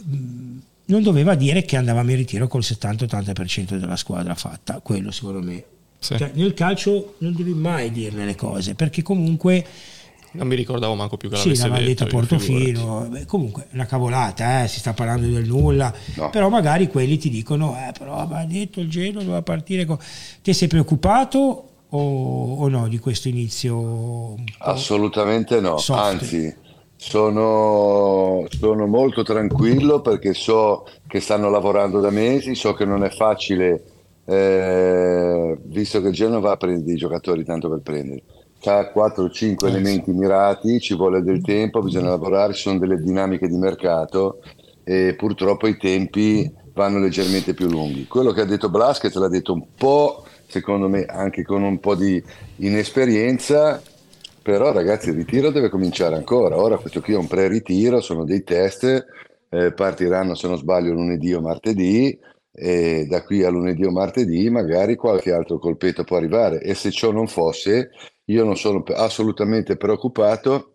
mm, non doveva dire che andavamo in ritiro col 70-80% della squadra fatta, quello secondo me sì. Cioè, nel calcio non devi mai dirle le cose perché comunque non mi ricordavo manco più che sì, l'avesse detto, detto a Portofino Beh, comunque una cavolata eh, si sta parlando del nulla no. però magari quelli ti dicono eh, però aveva detto il Genoa doveva partire con... ti sei preoccupato o, o, no di questo inizio assolutamente no soft. anzi sono, sono molto tranquillo perché so che stanno lavorando da mesi so che non è facile eh, visto che il Genova prendere i giocatori tanto per prendere. Ha 4-5 eh, elementi mirati ci vuole del tempo bisogna lavorare ci sono delle dinamiche di mercato e purtroppo i tempi vanno leggermente più lunghi. Quello che ha detto Blasquez l'ha detto un po' secondo me anche con un po' di inesperienza però ragazzi il ritiro deve cominciare ancora. Ora questo qui è un pre-ritiro sono dei test eh, partiranno se non sbaglio lunedì o martedì e da qui a lunedì o martedì magari qualche altro colpetto può arrivare e se ciò non fosse io non sono assolutamente preoccupato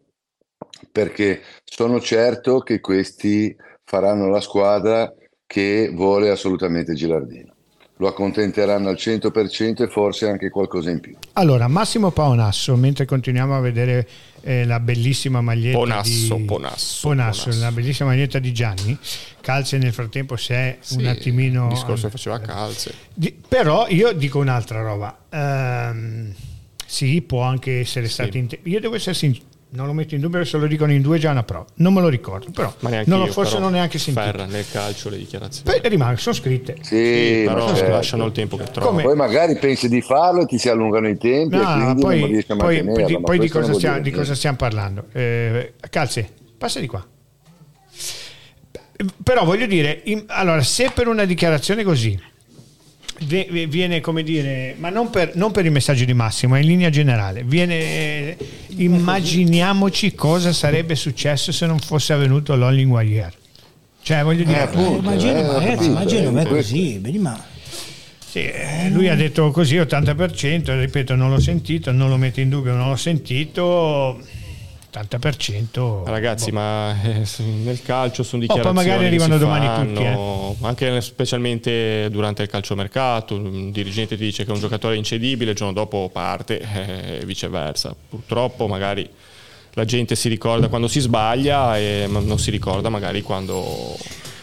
perché sono certo che questi faranno la squadra che vuole assolutamente Gilardino lo accontenteranno al 100% e forse anche qualcosa in più. Allora, Massimo Paonasso, mentre continuiamo a vedere eh, la bellissima maglietta Ponasso, di Ponasso, Ponasso, Ponasso, la bellissima maglietta di Gianni, Calze nel frattempo si è sì, un attimino... Il discorso che faceva Calze. Di, però io dico un'altra roba. Um, sì, può anche essere sì. stato... In te- io devo essere sincero non lo metto in dubbio se lo dicono in due già una pro non me lo ricordo però non io, forse però non neanche sentito. Ferra nel calcio le dichiarazioni. Beh, rimangono sono scritte. Sì, sì però certo. lasciano il tempo che trovano. Poi magari pensi di farlo e ti si allungano i tempi no, e quindi poi, non riesci a poi, poi, di, poi di, cosa stiamo, di, cosa stiamo, parlando? Eh, Calze passa di qua. Però voglio dire in, allora se per una dichiarazione così viene come dire, ma non per, non per, il messaggio di Massimo, in linea generale. Viene, immaginiamoci cosa sarebbe successo se non fosse avvenuto l'Hollingwire. Cioè, voglio dire, eh, appunto, immagino, eh, ragazzi, immagino è così, benissimo. Sì, lui ha detto così 80%, ripeto, non l'ho sentito, non lo metto in dubbio, non l'ho sentito 80%. Ragazzi, boh. ma eh, nel calcio sono dichiarazioni. Oh, poi magari arrivano domani fanno, tutti. Eh. Anche specialmente durante il calciomercato, un dirigente ti dice che un giocatore è incedibile, il giorno dopo parte e viceversa. Purtroppo magari la gente si ricorda quando si sbaglia e non si ricorda magari quando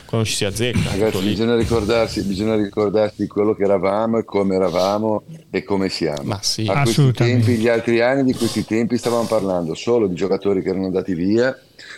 quando ci si azzecca. Ragazzi, bisogna ricordarsi, bisogna ricordarsi di quello che eravamo e come eravamo e come siamo. Ma sì, a questi tempi, gli altri anni di questi tempi stavamo parlando solo di giocatori che erano andati via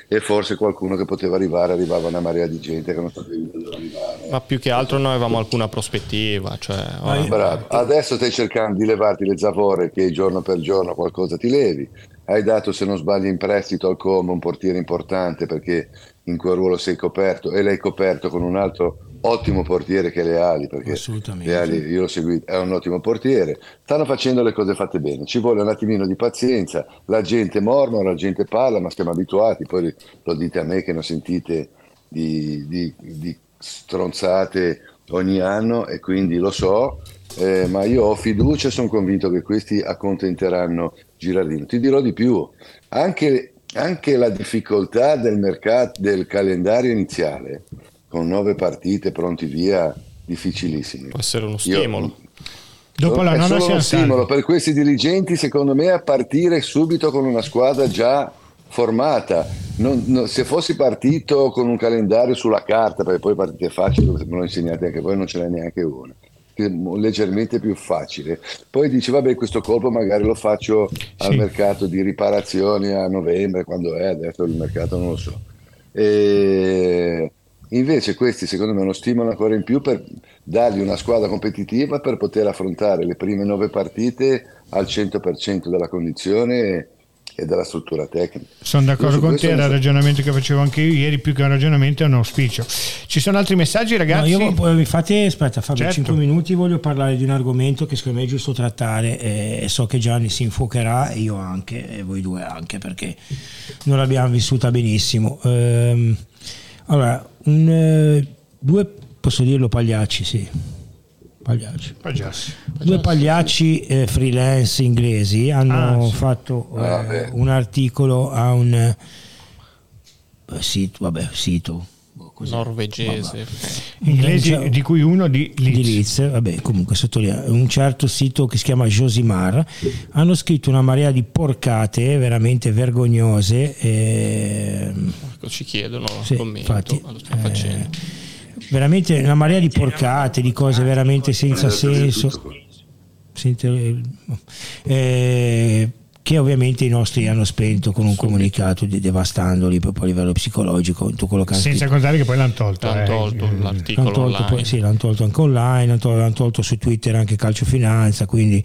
e forse qualcuno che poteva arrivare, arrivava una marea di gente che non sapeva dove arrivare. Ma più che altro non avevamo alcuna prospettiva. Cioè, Bravo. Adesso stai cercando di levarti le zavore che giorno per giorno qualcosa ti levi. Hai dato, se non sbaglio, in prestito al Como un portiere importante perché in quel ruolo sei coperto e l'hai coperto con un altro ottimo portiere che è Leali perché Leali io l'ho seguito è un ottimo portiere. Stanno facendo le cose fatte bene ci vuole un attimino di pazienza. La gente mormora la gente parla ma siamo abituati. Poi lo dite a me che non sentite di, di, di stronzate ogni anno e quindi lo so eh, ma io ho fiducia e sono convinto che questi accontenteranno Girardino. Ti dirò di più anche anche la difficoltà del mercato del calendario iniziale con nove partite pronti via, difficilissimo. Può essere uno stimolo. Io, Dopo la è solo uno stimolo per questi dirigenti, secondo me, a partire subito con una squadra già formata. Non, non, se fossi partito con un calendario sulla carta, perché poi partite facili, me lo insegnate anche voi, non ce n'è neanche una leggermente più facile. Poi dici, vabbè, questo colpo magari lo faccio al mercato di riparazioni a novembre, quando è, adesso il mercato non lo so. E invece questi secondo me lo stimolano ancora in più per dargli una squadra competitiva per poter affrontare le prime nove partite al 100% della condizione e della struttura tecnica. Sono d'accordo con te, era il ragionamento che facevo anche io ieri, più che un ragionamento è un auspicio. Ci sono altri messaggi ragazzi? No, io, infatti, aspetta Fabio, certo. 5 minuti voglio parlare di un argomento che secondo me è giusto trattare e so che Gianni si infuocherà e io anche, e voi due anche, perché non l'abbiamo vissuta benissimo. Ehm, allora, un, eh, due, posso dirlo pagliacci, sì Pagliacci. Pagliacci. Due pagliacci eh, freelance inglesi hanno ah, sì. fatto eh, ah, un articolo a un eh, sito, vabbè, sito Così. norvegese inglesi cioè, di cui uno di Leeds, di Leeds vabbè, comunque sottolinea un certo sito che si chiama Josimar hanno scritto una marea di porcate veramente vergognose e... ci chiedono sì, commento infatti, lo sto facendo eh, veramente una marea di porcate, di cose veramente senza senso. Eh, che ovviamente i nostri hanno spento con un comunicato devastandoli proprio a livello psicologico tutto quello che senza contare che poi l'hanno tolto, l'hanno tolto eh. l'articolo l'hanno tolto, poi, sì, l'hanno tolto anche online l'hanno tolto, l'hanno tolto su Twitter anche Calcio Finanza quindi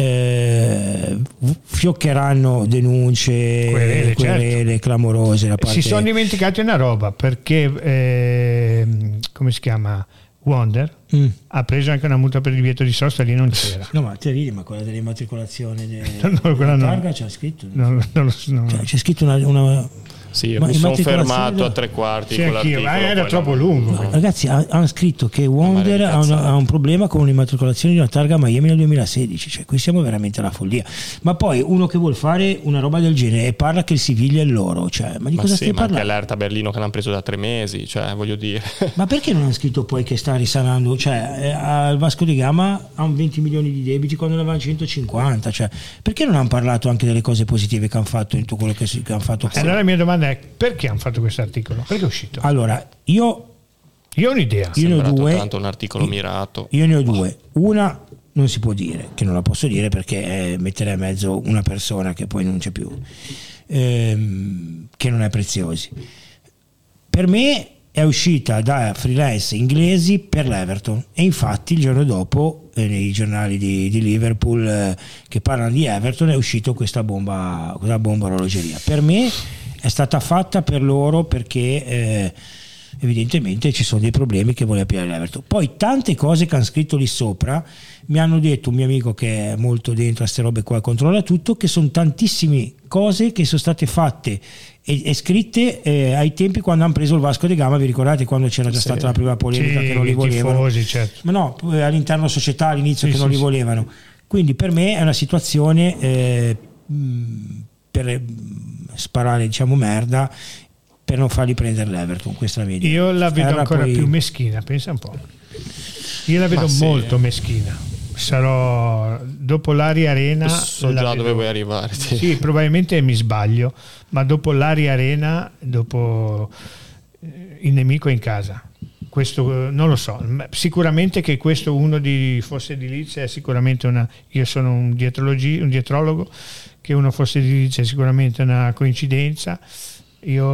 eh, fioccheranno denunce, querele, querele certo. clamorose. Da parte... Si sono dimenticati una roba perché, eh, come si chiama? Wonder mm. ha preso anche una multa per il divieto di sosta lì non c'era no ma te ridi ma quella dell'immatricolazione de... no, no. targa c'è scritto no, no, cioè, c'è scritto una, una sì, mi sono fermato a tre quarti sì, con l'articolo. Ma era troppo lungo. No, ragazzi, hanno scritto che Wonder ha, una, ha, un problema con l'immatricolazione di una targa Miami nel 2016. Cioè, qui siamo veramente alla follia. Ma poi uno che vuole fare una roba del genere e parla che il Siviglia è loro. Cioè, ma di ma cosa sì, stai ma parlando? anche l'Erta Berlino che l'hanno preso da tre mesi. Cioè, voglio dire. Ma perché non hanno scritto poi che sta risanando? Cioè, eh, al Vasco di Gama ha un 20 milioni di debiti quando ne aveva 150. Cioè, perché non hanno parlato anche delle cose positive che hanno fatto in tutto quello che, che hanno fatto? Allora la mia domanda è perché hanno fatto questo articolo? Perché è uscito? Allora, io... Io ho un'idea. Io ne ho due. tanto un articolo io, mirato. Io ne ho due. Una non si può dire, che non la posso dire perché è mettere a mezzo una persona che poi non c'è più, ehm, che non è preziosi. Per me è uscita da freelance inglesi per l'Everton e infatti il giorno dopo eh, nei giornali di, di Liverpool eh, che parlano di Everton è uscita questa bomba, questa bomba orologeria. Per me è stata fatta per loro perché eh, evidentemente ci sono dei problemi che vuole aprire l'Everton. Poi tante cose che hanno scritto lì sopra mi hanno detto un mio amico che è molto dentro a queste robe qua e controlla tutto che sono tantissime cose che sono state fatte e, e scritte eh, ai tempi quando hanno preso il Vasco de Gama vi ricordate quando c'era già sì. stata la prima polemica sì, che non li volevano tifosi, certo. ma no all'interno società all'inizio sì, che non li volevano quindi per me è una situazione eh, per sparare diciamo merda per non fargli prendere l'Everton questa è la mia idea. io la vedo Era ancora poi... più meschina pensa un po' io la vedo sì. molto meschina sarò dopo l'Aria Arena so già dove vuoi arrivare sì. sì probabilmente mi sbaglio ma dopo l'Aria Arena dopo eh, il nemico è in casa questo non lo so sicuramente che questo uno di fosse edilizia è sicuramente una io sono un, un dietrologo che uno fosse è sicuramente una coincidenza. Io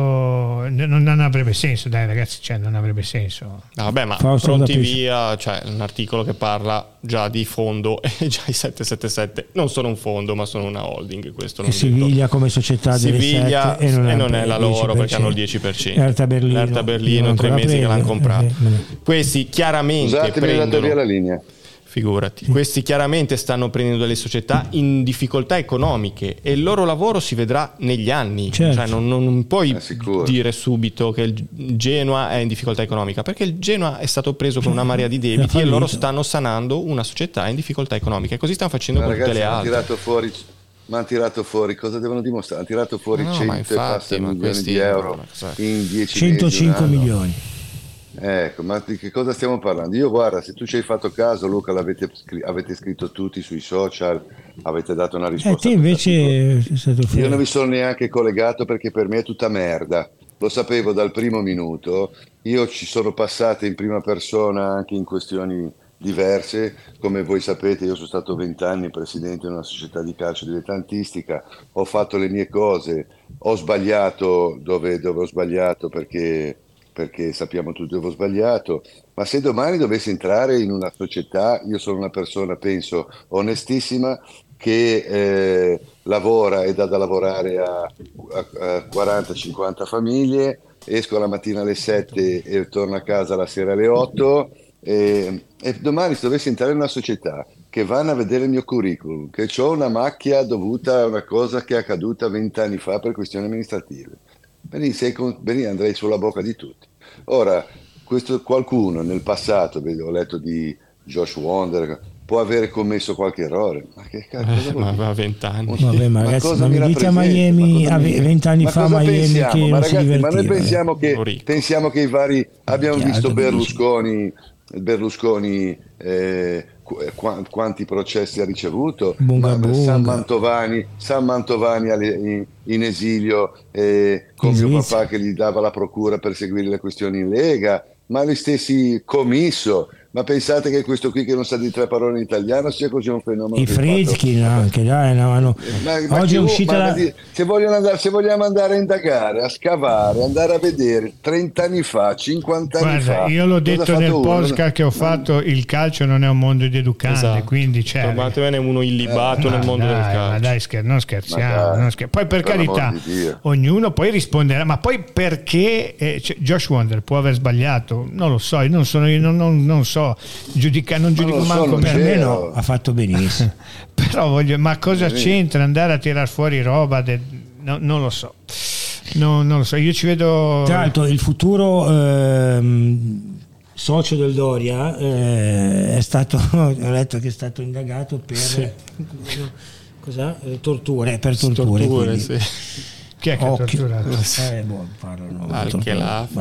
non, non, avrebbe senso dai ragazzi cioè non avrebbe senso. No, vabbè ma Fausto pronti via cioè un articolo che parla già di fondo e già i 777 non sono un fondo ma sono una holding questo non Siviglia dico. come società Siviglia e non, e non è la loro perché hanno il 10% Erta Berlino, Erta Berlino tre mesi prende, che l'hanno comprato. Eh, eh, questi chiaramente Scusate, prendono via la linea Figurati. Questi chiaramente stanno prendendo delle società in difficoltà economiche e il loro lavoro si vedrà negli anni. Certo. Cioè non, non, puoi dire subito che il Genoa è in difficoltà economica perché il Genoa è stato preso con una marea di debiti e loro stanno sanando una società in difficoltà economica e così stanno facendo Ma con ragazzi, tutte le altre. Tirato fuori, ma hanno tirato fuori, cosa devono dimostrare? Hanno tirato fuori no, 100 infatti, milioni di euro in 10 105 mesi, milioni. Ecco, ma di che cosa stiamo parlando? Io guarda, se tu ci hai fatto caso, Luca, l'avete avete scritto tutti sui social, avete dato una risposta. E eh, te invece sei stato fuori. Io non mi sono neanche collegato perché per me è tutta merda. Lo sapevo dal primo minuto. Io ci sono passato in prima persona anche in questioni diverse. Come voi sapete, io sono stato vent'anni presidente di una società di calcio dilettantistica, ho fatto le mie cose, ho sbagliato dove, dove ho sbagliato perché perché sappiamo tutti dove ho sbagliato, ma se domani dovessi entrare in una società, io sono una persona, penso, onestissima, che eh, lavora e dà da lavorare a, a, a 40-50 famiglie, esco la mattina alle 7 e torno a casa la sera alle 8 e, e domani se dovessi entrare in una società che vanno a vedere il mio curriculum, che ho una macchia dovuta a una cosa che è accaduta vent'anni fa per questioni amministrative, Bene, andrei sulla bocca di tutti. Ora, questo, qualcuno nel passato, ho letto di Josh Wonder, può avere commesso qualche errore. Ma che cazzo? Eh, ma aveva vent'anni. Vabbè, ma, ragazzi, ma mi dite a Miami, vent'anni fa Miami pensiamo? che ma, ragazzi, ma noi pensiamo che, pensiamo che, i vari... Abbiamo visto Berlusconi, Berlusconi eh, eh, quanti processi ha ricevuto, bunga, bunga. San Mantovani, San Mantovani in, in esilio eh, con mio papà che gli dava la procura per seguire le questioni in Lega, ma gli stessi commisso ma pensate che questo qui che non sa di tre parole in italiano sia così un fenomeno? I Fritzkin anche, dai, no, no. Ma, ma Oggi è uscita la... se, andare, se, vogliamo andare a indagare, a scavare, andare a vedere 30 anni fa, 50 anni Guarda, fa. Io l'ho detto nel podcast che ho fatto, il calcio non è un mondo di educandi, esatto. quindi c'è... Trovatevene uno illibato eh, nel mondo dai, del calcio. Ma dai, scher- non scherziamo. Non scher- poi per, per carità, ognuno poi risponderà, ma poi perché eh, cioè, Josh Wonder può aver sbagliato? Non lo so, io non, sono, io non, non, non so giudica, non giudico non manco per me no, ha fatto benissimo però voglio ma cosa c'entra andare a tirar fuori roba de, no, non lo so no, non lo so io ci vedo tra l'altro il futuro ehm, socio del Doria eh, è stato ho letto che è stato indagato per sì. cosa? Eh, torture per torture, torture sì. Chi è che ha torturato? Eh, boh, parlano. Al-Khelafi.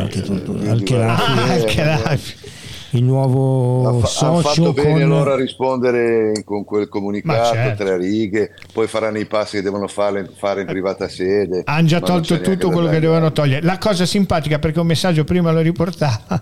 Al-Khelafi il nuovo ha, socio. Ha fatto bene con... allora a rispondere con quel comunicato, certo. tre righe, poi faranno i passi che devono fare, fare in privata sede. Hanno già tolto tutto quello che dovevano togliere. La cosa simpatica, perché un messaggio prima lo riportava,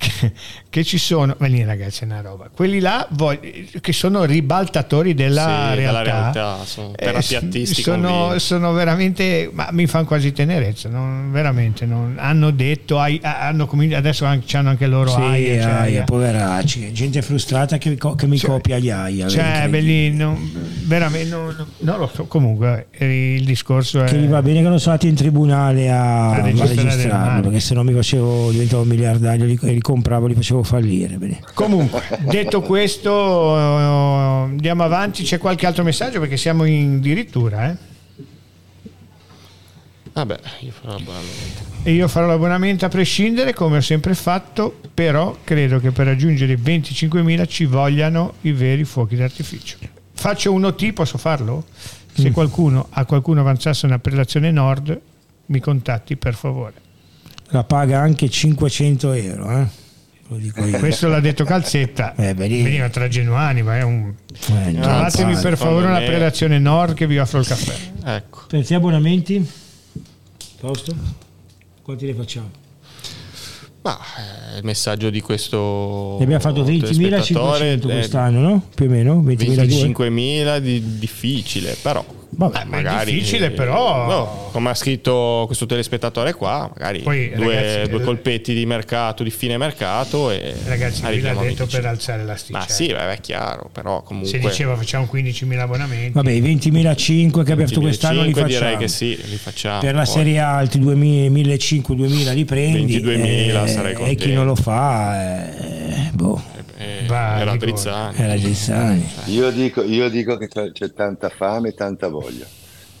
che, che ci sono, lì ragazzi è una roba, quelli là voglio, che sono ribaltatori della sì, realtà, realtà sono terapiattisti eh, sono, sono, veramente, ma mi fanno quasi tenerezza, non, veramente, non, hanno detto, hanno cominciato, adesso hanno anche loro sì, AIA, cioè, AIA, poveracci, gente frustrata che, che mi cioè, copia gli AIA. Cioè, belli, non, veramente, non, non, lo so, comunque il discorso è... Che gli va bene che non sono andati in tribunale a, a registrarlo, perché se no mi facevo, diventavo miliardario, li, li compravo, li facevo fallire. Bene. Comunque, detto questo, uh, andiamo avanti. C'è qualche altro messaggio perché siamo in addirittura. Eh? Vabbè, io farò l'abbonamento. E io farò l'abbonamento a prescindere, come ho sempre fatto, però credo che per raggiungere i 25.000 ci vogliano i veri fuochi d'artificio. Faccio uno T, posso farlo? Se mm. qualcuno a qualcuno avanzasse una prelazione nord, mi contatti per favore. La paga anche 500 euro, eh? Questo l'ha detto Calzetta. Eh, Veniva tra Genuani, ma è un. Eh, Trovatemi per favore una prelazione Nord che vi offro il caffè. Ecco. Pensi abbonamenti? Posto? Quanti ne facciamo? Ma eh, il messaggio di questo. Ne abbiamo fatto 20.500 quest'anno, no? Più o meno? 25.000 di difficile, però Vabbè, magari, difficile però no, come ha scritto questo telespettatore qua magari Poi, due, ragazzi, due, colpetti di mercato di fine mercato e ragazzi vi l'ha detto per alzare l'asticella. Ma sì beh, è chiaro però comunque se diceva facciamo 15.000 abbonamenti. Vabbè i 20.005 che abbiamo quest'anno li facciamo direi che sì li facciamo per la poi. serie A altri 2.500-2.000 li prendi 22.000 eh, sarei contento e chi non lo fa eh, boh eh, era Drizzani. Era Drizzani. Io, dico, io dico che c'è tanta fame e tanta voglia.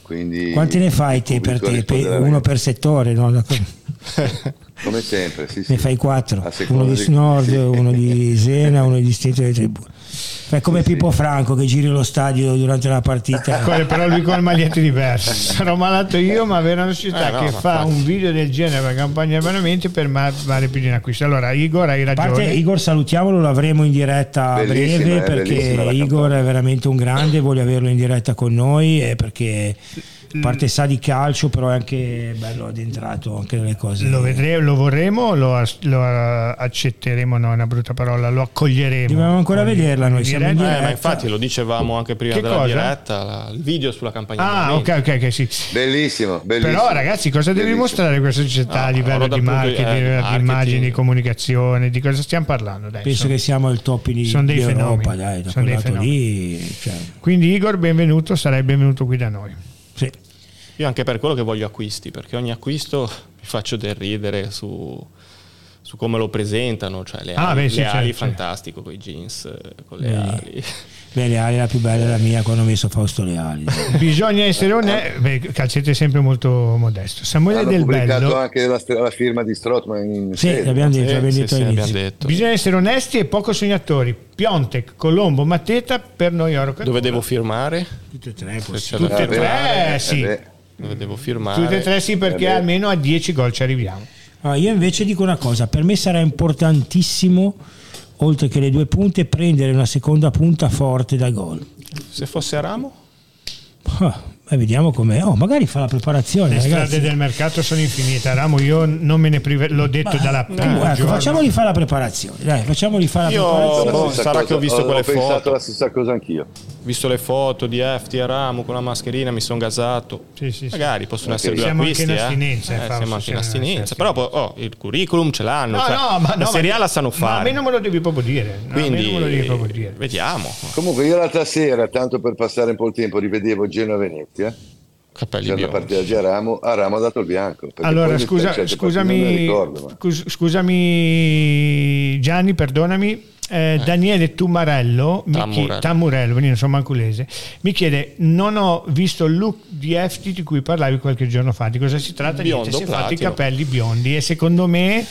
Quindi Quanti ne fai te per te? Per, uno per settore, no? Come sempre, sì, sì. Ne fai quattro, uno di Nord, sì. uno di Sena, uno di Distretto delle Tribù. Fai come Pippo Franco che giri lo stadio durante la partita. Però lui con magliette diverse. Sarò malato io, ma avere una società Eh, no, che ma fa un video del genere per campagna di abbonamenti per me vale più di un acquisto. Allora, Igor, hai A ragione. parte Igor salutiamolo, lo avremo in diretta a breve eh, perché Igor campagna. è veramente un grande, voglio averlo in diretta con noi e perché a parte sa di calcio però è anche bello addentrato anche nelle cose. Lo, vedremo, lo vorremo, lo, lo accetteremo, no, è una brutta parola, lo accoglieremo. Dobbiamo ancora vederla noi, siamo in diretta. Eh, ma infatti lo dicevamo anche prima Che della cosa? diretta, la- il video sulla campagna Ah, ok, ok, ok, sì. Bellissimo, bellissimo. Però ragazzi, cosa devi Bellissimo. mostrare questa società Ah, a livello di di- marketing, eh, di immagini, di comunicazione, di cosa stiamo parlando? Dai, Penso che siamo al top in Sono dei di Europa, fenomeni. dai, da Sono dei fenomeni. lì, cioè, Quindi Igor, benvenuto, sarai benvenuto qui da noi. Io anche per quello che voglio acquisti, perché ogni acquisto mi faccio del ridere su, su come lo presentano, cioè le Ah, ali, beh, sì, le ali certo, fantastico con i jeans, eh, con le Vedi. ali. Beh, Leali la più bella è la mia quando ho messo Fausto Leali. Bisogna essere onesti, beh, Calcete è sempre molto modesto. Samuele Hanno Del pubblicato Bello, anche la, la firma di Strottman in Sì, sede. l'abbiamo detto, Sì, l'abbiamo sì, detto sì, all'inizio. abbiamo detto. bisogna essere onesti e poco sognatori. Piontek, Colombo, Mateta, per noi oro Dove devo firmare? Tutte e tre da Tutte e tre, Eh, sì. Dove devo firmare? Tutte e tre sì, perché Eh almeno a 10 gol ci arriviamo. Ah, io invece dico una cosa, per me sarà importantissimo, oltre che le due punte, prendere una seconda punta forte da gol. Se fosse a Ramo? Ah, beh, vediamo com'è. Oh, magari fa la preparazione, Le ragazzi. strade del mercato sono infinite. Ramo, io non me ne prive, l'ho detto dalla Eh, prima ecco, giorno. facciamoli fare la preparazione. Dai, facciamoli fare la Io- preparazione. boh, sarà cosa- che ho visto quelle pensato foto. la stessa cosa anch'io. Visto le foto di Efti a Ramo con la mascherina, mi sono gasato. Sì, sì, sì. Magari possono essere due Siamo anche acquisti. in eh. astinenza, Eh, siamo anche in astinenza. Però poi, oh, il curriculum ce l'hanno. No, cioè, no, ma, la no, Serie ma- A la sanno ma fare. a me non me lo devi proprio dire. Quindi me lo devi proprio dire. vediamo. Comunque io l'altra sera, tanto per passare un po' il tempo, rivedevo Genoa-Venezia. Capelli C'era la partita di Aramo, Aramo ha dato il bianco. Allora, scusa, scusami, ricordo, ma- scusami Gianni, perdonami. eh, Daniele Tumarello Tammurello. chiede, Tammurello, non sono manculese, mi chiede: Non ho visto il look di Efti di cui parlavi qualche giorno fa. Di cosa si tratta? Biondo, Niente, si è fatto i capelli biondi e secondo me,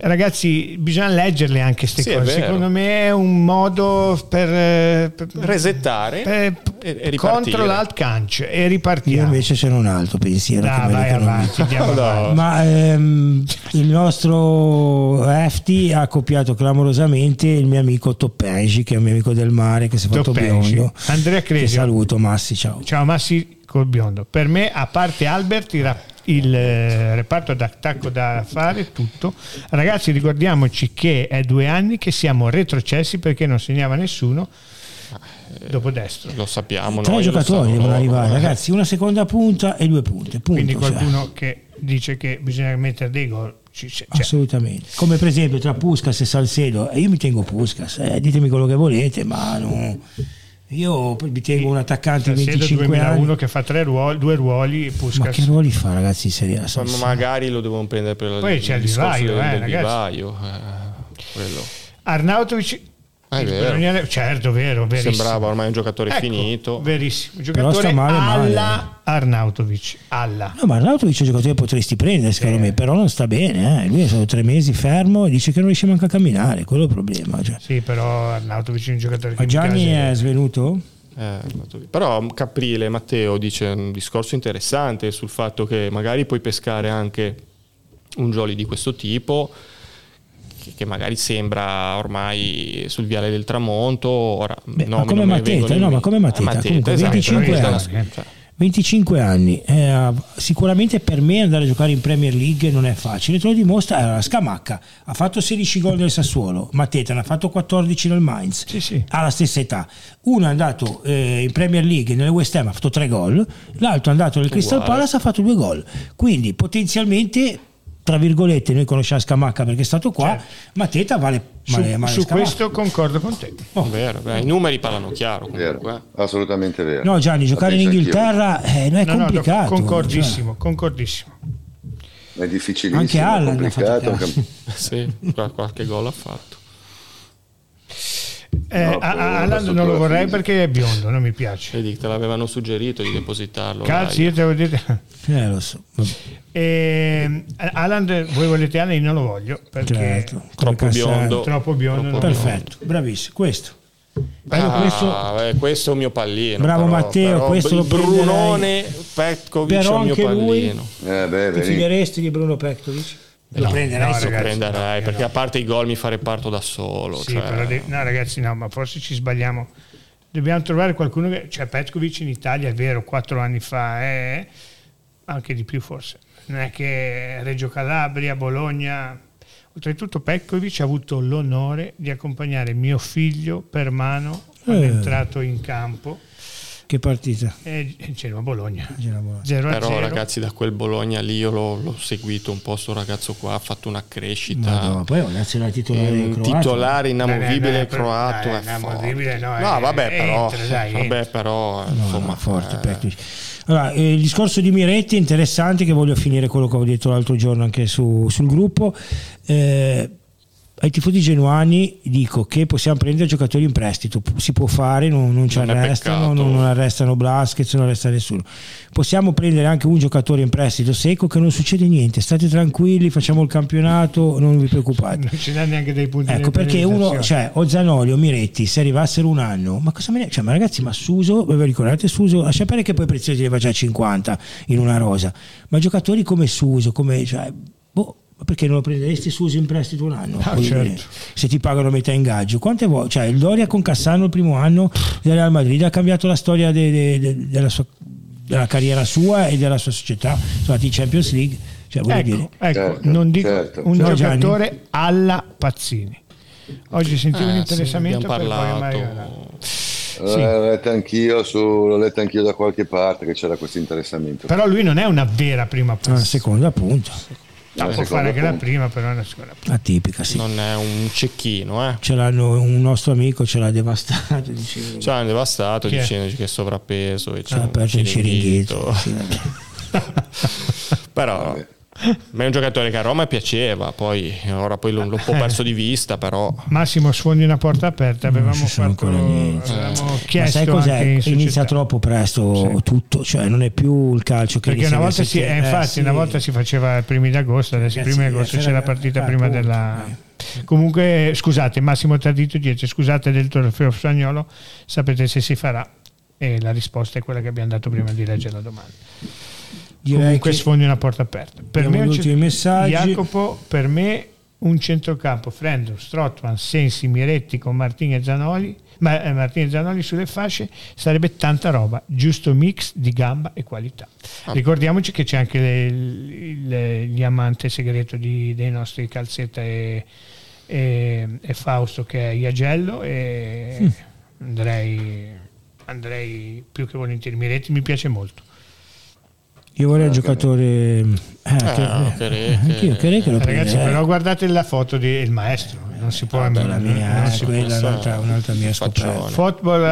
ragazzi, bisogna leggerle anche queste Sì, cose. Secondo me è un modo per, eh, per- Resettare per- e, e ripartire. contro l'alt canc e Io ripartiamo. invece sono un altro pensiero. Che vai avanti, No. avanti. Ma ehm, il nostro FT ha copiato clamorosamente il mio amico Toppengi, che è un mio amico del mare, che si è fatto Toppengi. biondo. Andrea Che Cresio. saluto, Massi, ciao. Ciao Massi col biondo. Per me, a parte Albert, il, ra- il, eh, reparto d'attacco da fare tutto. Ragazzi, ricordiamoci che è due anni che siamo retrocessi perché non segnava nessuno dopo destro. Lo sappiamo. Tre noi, giocatori devono loro. arrivare, ragazzi, una seconda punta e due punte. Punto, Quindi cioè. qualcuno che dice che bisogna mettere dei gol. ci- c'è. Assolutamente. Come per esempio tra Puskas e Salcedo, e io mi tengo Puskas, eh, ditemi quello che volete, ma non- io mi tengo un attaccante di Salcedo 25 2001 anni. che fa tre ruoli, due ruoli, Ma Puskas. che ruoli fa ragazzi in Serie A? Ma magari lo devono prendere per Poi il c'è il vivaio, del, eh, del ragazzi. vivaio, eh, quello. Arnautovic, Ah, è il vero. Bologna- certo, vero, verissimo. Sembrava ormai un giocatore Ecco, finito. Verissimo. Però Giocatore sta male, male. alla Arnautovic. Alla. No, ma Arnautovic è un giocatore che potresti prendere secondo me, però non sta bene. eh. Lui è stato tre mesi fermo e dice che non riesce manco a camminare, quello è il problema. cioè. Sì, però Arnautovic è un giocatore che Ma mi Gianni piace. è svenuto? Eh. Però Caprile, Matteo, dice un discorso interessante sul fatto che magari puoi pescare anche un jolly di questo tipo che, che magari sembra ormai sul viale del tramonto ora Beh, ma nomi come ne Mateta, no, ma come Mateta, Eh, comunque, esatto, 25 però anni. sta- cioè, 25 anni, eh, sicuramente per me andare a giocare in Premier League non è facile, te lo dimostra, allora, Scamacca ha fatto 16 gol nel Sassuolo, Mateta ne ha fatto 14 nel Mainz, Sì, sì. ha la stessa età, uno è andato eh, in Premier League nel West Ham ha fatto 3 gol, l'altro è andato nel Crystal Uguale. Palace ha fatto 2 gol, quindi potenzialmente tra virgolette noi conosciamo Scamacca perché è stato qua, Certo. Mateta vale, Su, vale, su questo concordo con te. Oh. vero, beh, i numeri parlano chiaro Vero, eh. assolutamente vero. No Gianni, giocare in. Inghilterra eh, non è No, no, no, complicato. concordissimo, cioè. concordissimo. È difficilissimo, Anche Haaland è ha fatto complicato. Sì, qual- qualche gol ha fatto. Eh, No, a- poi a- la Haaland non lo vorrei fisica. perché è biondo, non mi piace. Vedi, te l'avevano suggerito di depositarlo. Cazzo, io te lo detto. Eh, lo so. Vabbè, Eh, Haaland, voi volete Haaland, io non lo voglio perché certo. Troppo biondo. è troppo biondo. Troppo. Perfetto, bravissimo. Questo. Ah, questo, questo, è un mio pallino. Bravo però, Matteo, però questo lo Brunone Petkovic però è un mio anche pallino. Lui, eh beh, ti fideresti di Bruno Petkovic? Lo no, prenderai, no, ragazzi, prenderai no, perché a parte i gol mi fa reparto da solo. Sì, cioè... de- no, ragazzi, no, ma forse ci sbagliamo. Dobbiamo trovare qualcuno che. Cioè, Petkovic in Italia è vero, quattro anni fa, è anche di più forse. Non è che Reggio Calabria, Bologna. Oltretutto, Petkovic ha avuto l'onore di accompagnare mio figlio per mano quando eh. è entrato in campo che partita? Eh, Genoa Bologna. Però ragazzi da quel Bologna lì io l'ho, l'ho seguito un po' sto ragazzo qua, ha fatto una crescita. Ma no, poi è un nazionale titolare un croato. titolare inamovibile no, croato. No, inamovibile no, no vabbè però, entra, dai, vabbè, però no, insomma, forte eh. Allora, eh, il discorso di Miretti è interessante che voglio finire quello che ho detto l'altro giorno anche su, sul gruppo. Eh, ai tifosi genuani dico che possiamo prendere giocatori in prestito, si può fare, non, non ci non arrestano, non, non, arrestano Blaschez, non arresta nessuno. Possiamo prendere anche un giocatore in prestito secco che non succede niente, state tranquilli, facciamo il campionato, non vi preoccupate. Non ci dà neanche dei punti Ecco perché uno, cioè o Zanoli o Miretti, se arrivassero un anno, ma cosa me ne... Cioè, ma ragazzi, ma Suso, vi ricordate Suso, lascia perdere che poi Preziosi ne va già 50 in una rosa, ma giocatori come Suso, come... Cioè, perché non lo prenderesti su in prestito un anno? Ah, certo. Se ti pagano metà ingaggio. Quante volte? Cioè, il Doria con Cassano il primo anno del Real Madrid ha cambiato la storia de, de, de, della, sua, della, carriera sua e della sua società. Sono andati in Champions League. Cioè, ecco, dire. ecco certo, non dico certo. un no, giocatore Gianni. alla Pazzini. Oggi sentivo eh, un interessamento sì, per poi sì. L'ho letto anch'io su, l'ho letto anch'io da qualche parte che c'era questo interessamento. Però lui non è una vera prima punta. Una seconda punta. No, può fare anche la prima, però è una seconda punta. Atipica, sì. Non è un cecchino, eh. Ce l'hanno, un nostro amico ce l'ha devastato. Dicendo. Ce l'ha devastato Chi dicendoci che è sovrappeso e c'è ha aperto il ciringhito. Sì, però Vabbè. A me è un giocatore che a Roma piaceva, poi ora poi l'ho un po' perso di vista, però... Massimo sfondi una porta aperta, avevamo, fatto, avevamo chiesto... Ma sai cos'è? Inizia troppo presto sì. tutto, cioè non è più il calcio che... Perché una volta si, eh, infatti sì. una volta si faceva i primi d'agosto, adesso i primi d'agosto c'è la partita ah, prima appunto, della... Eh. Comunque, scusate, Massimo Tardito dice, scusate del trofeo spagnolo, sapete se si farà? E la risposta è quella che abbiamo dato prima di leggere la domanda. Direi Comunque che sfondi una porta aperta. Per me, ultimi messaggi. Jacopo, per me un centrocampo, Frendo, Strotman, Sensi, Miretti con Martini e Zanoli, ma, eh, Martini e Zanoli sulle fasce sarebbe tanta roba, giusto mix di gamba e qualità. Ah. Ricordiamoci che c'è anche le, il diamante segreto di, dei nostri Calzetta e, e, e, Fausto che è Iagello e mm. andrei, andrei più che volentieri, Miretti mi piace molto. Io vorrei un giocatore. Eh, ah, che, eh, anch'io, che, che lo Ragazzi, però guardate la foto del maestro, non si può. Ah, la mia, non si quella è un'altra, un'altra mia scoperta. Football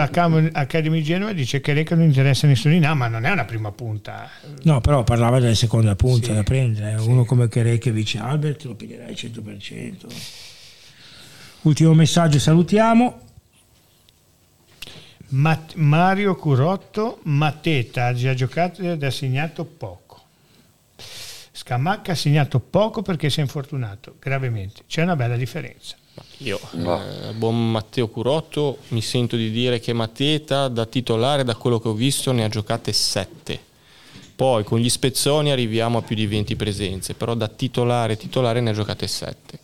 Academy Genova dice che Reca non interessa a nessuno A, ma non è una prima punta. No, però parlava della seconda punta sì, da prendere. Sì. Uno come Kerekevic Albert lo piglierai 100%. Ultimo messaggio, salutiamo. Mat- Mario Curotto, Mateta ha già giocato ed ha segnato poco. Scamacca ha segnato poco perché si è infortunato gravemente. C'è una bella differenza. Io, no. eh, buon Matteo Curotto, mi sento di dire che Mateta da titolare, da quello che ho visto, ne ha giocate 7. Poi con gli spezzoni arriviamo a più di 20 presenze, però da titolare titolare ne ha giocate 7.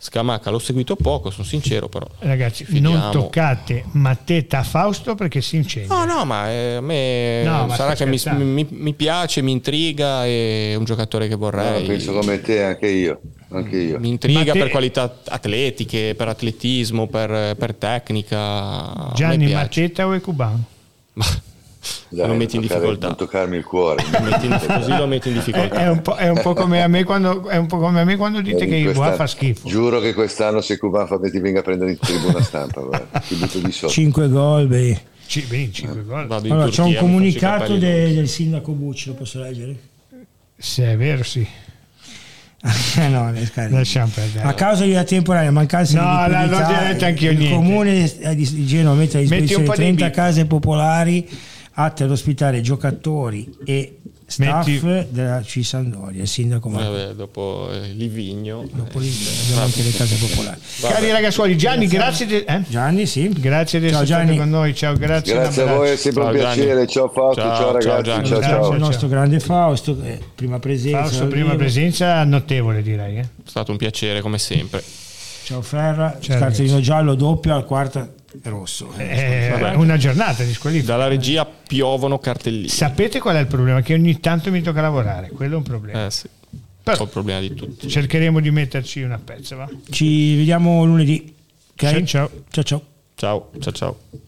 Scamacca l'ho seguito poco, sono sincero però. Ragazzi, Finiamo. non toccate Matteta Fausto perché si incendia. No, no, ma eh, a me no, sarà che mi, mi, mi, piace, mi intriga, è un giocatore che vorrei. No, penso come te, anche io. Anche io. Mi intriga Matte... per qualità atletiche, per atletismo, per, per tecnica. Gianni Matteta o Ecubano? Dai, lo metti in difficoltà. Non toccarmi il cuore. in, così lo metti in difficoltà. È, è, un, po', è, un, po', come a me quando, è un po' come a me quando dite che il fa schifo. Giuro che quest'anno se Cuban fa ti venga a prendere in tribuna stampa. ti butto di sotto. 5 gol, beh. C- ben, 5 gol. Allora, c'è un comunicato de, del sindaco Bucci, lo posso leggere? Se è vero, sì. no. A causa di una temporanea mancanza no, di liquidità, no, il niente. comune di Genova mette a disposizione 30 case popolari atte ad ospitare giocatori e staff Metti- della C Sandoria, il sindaco. Vabbè, dopo eh, Livigno. Dopo lì abbiamo anche le case popolari. Vabbè. Cari ragazzuoli, Gianni, grazie di, eh? Gianni, sì. grazie di Ciao, essere stato Gianni. con noi. Ciao, grazie. Grazie a voi, è sempre un Ciao, Gianni. piacere. Ciao Fausto, Ciao, ciao, ragazzi. Gianni. Ciao, Ciao, ciao. il nostro grande Fausto, eh, prima presenza. Fausto, prima vivo. presenza notevole direi. Eh? È stato un piacere come sempre. Ciao Ferra, Ciao, scarzellino giallo doppio al quarto rosso. Eh, Vabbè. una giornata di squalifica. Dalla regia piovono cartellini. Sapete qual è il problema? Che ogni tanto mi tocca lavorare, quello è un problema. Eh sì, Però ho il problema di tutti. cercheremo di metterci una pezza, va? Ci vediamo lunedì. ok? Ciao, ciao. ciao. ciao. Ciao, ciao, ciao.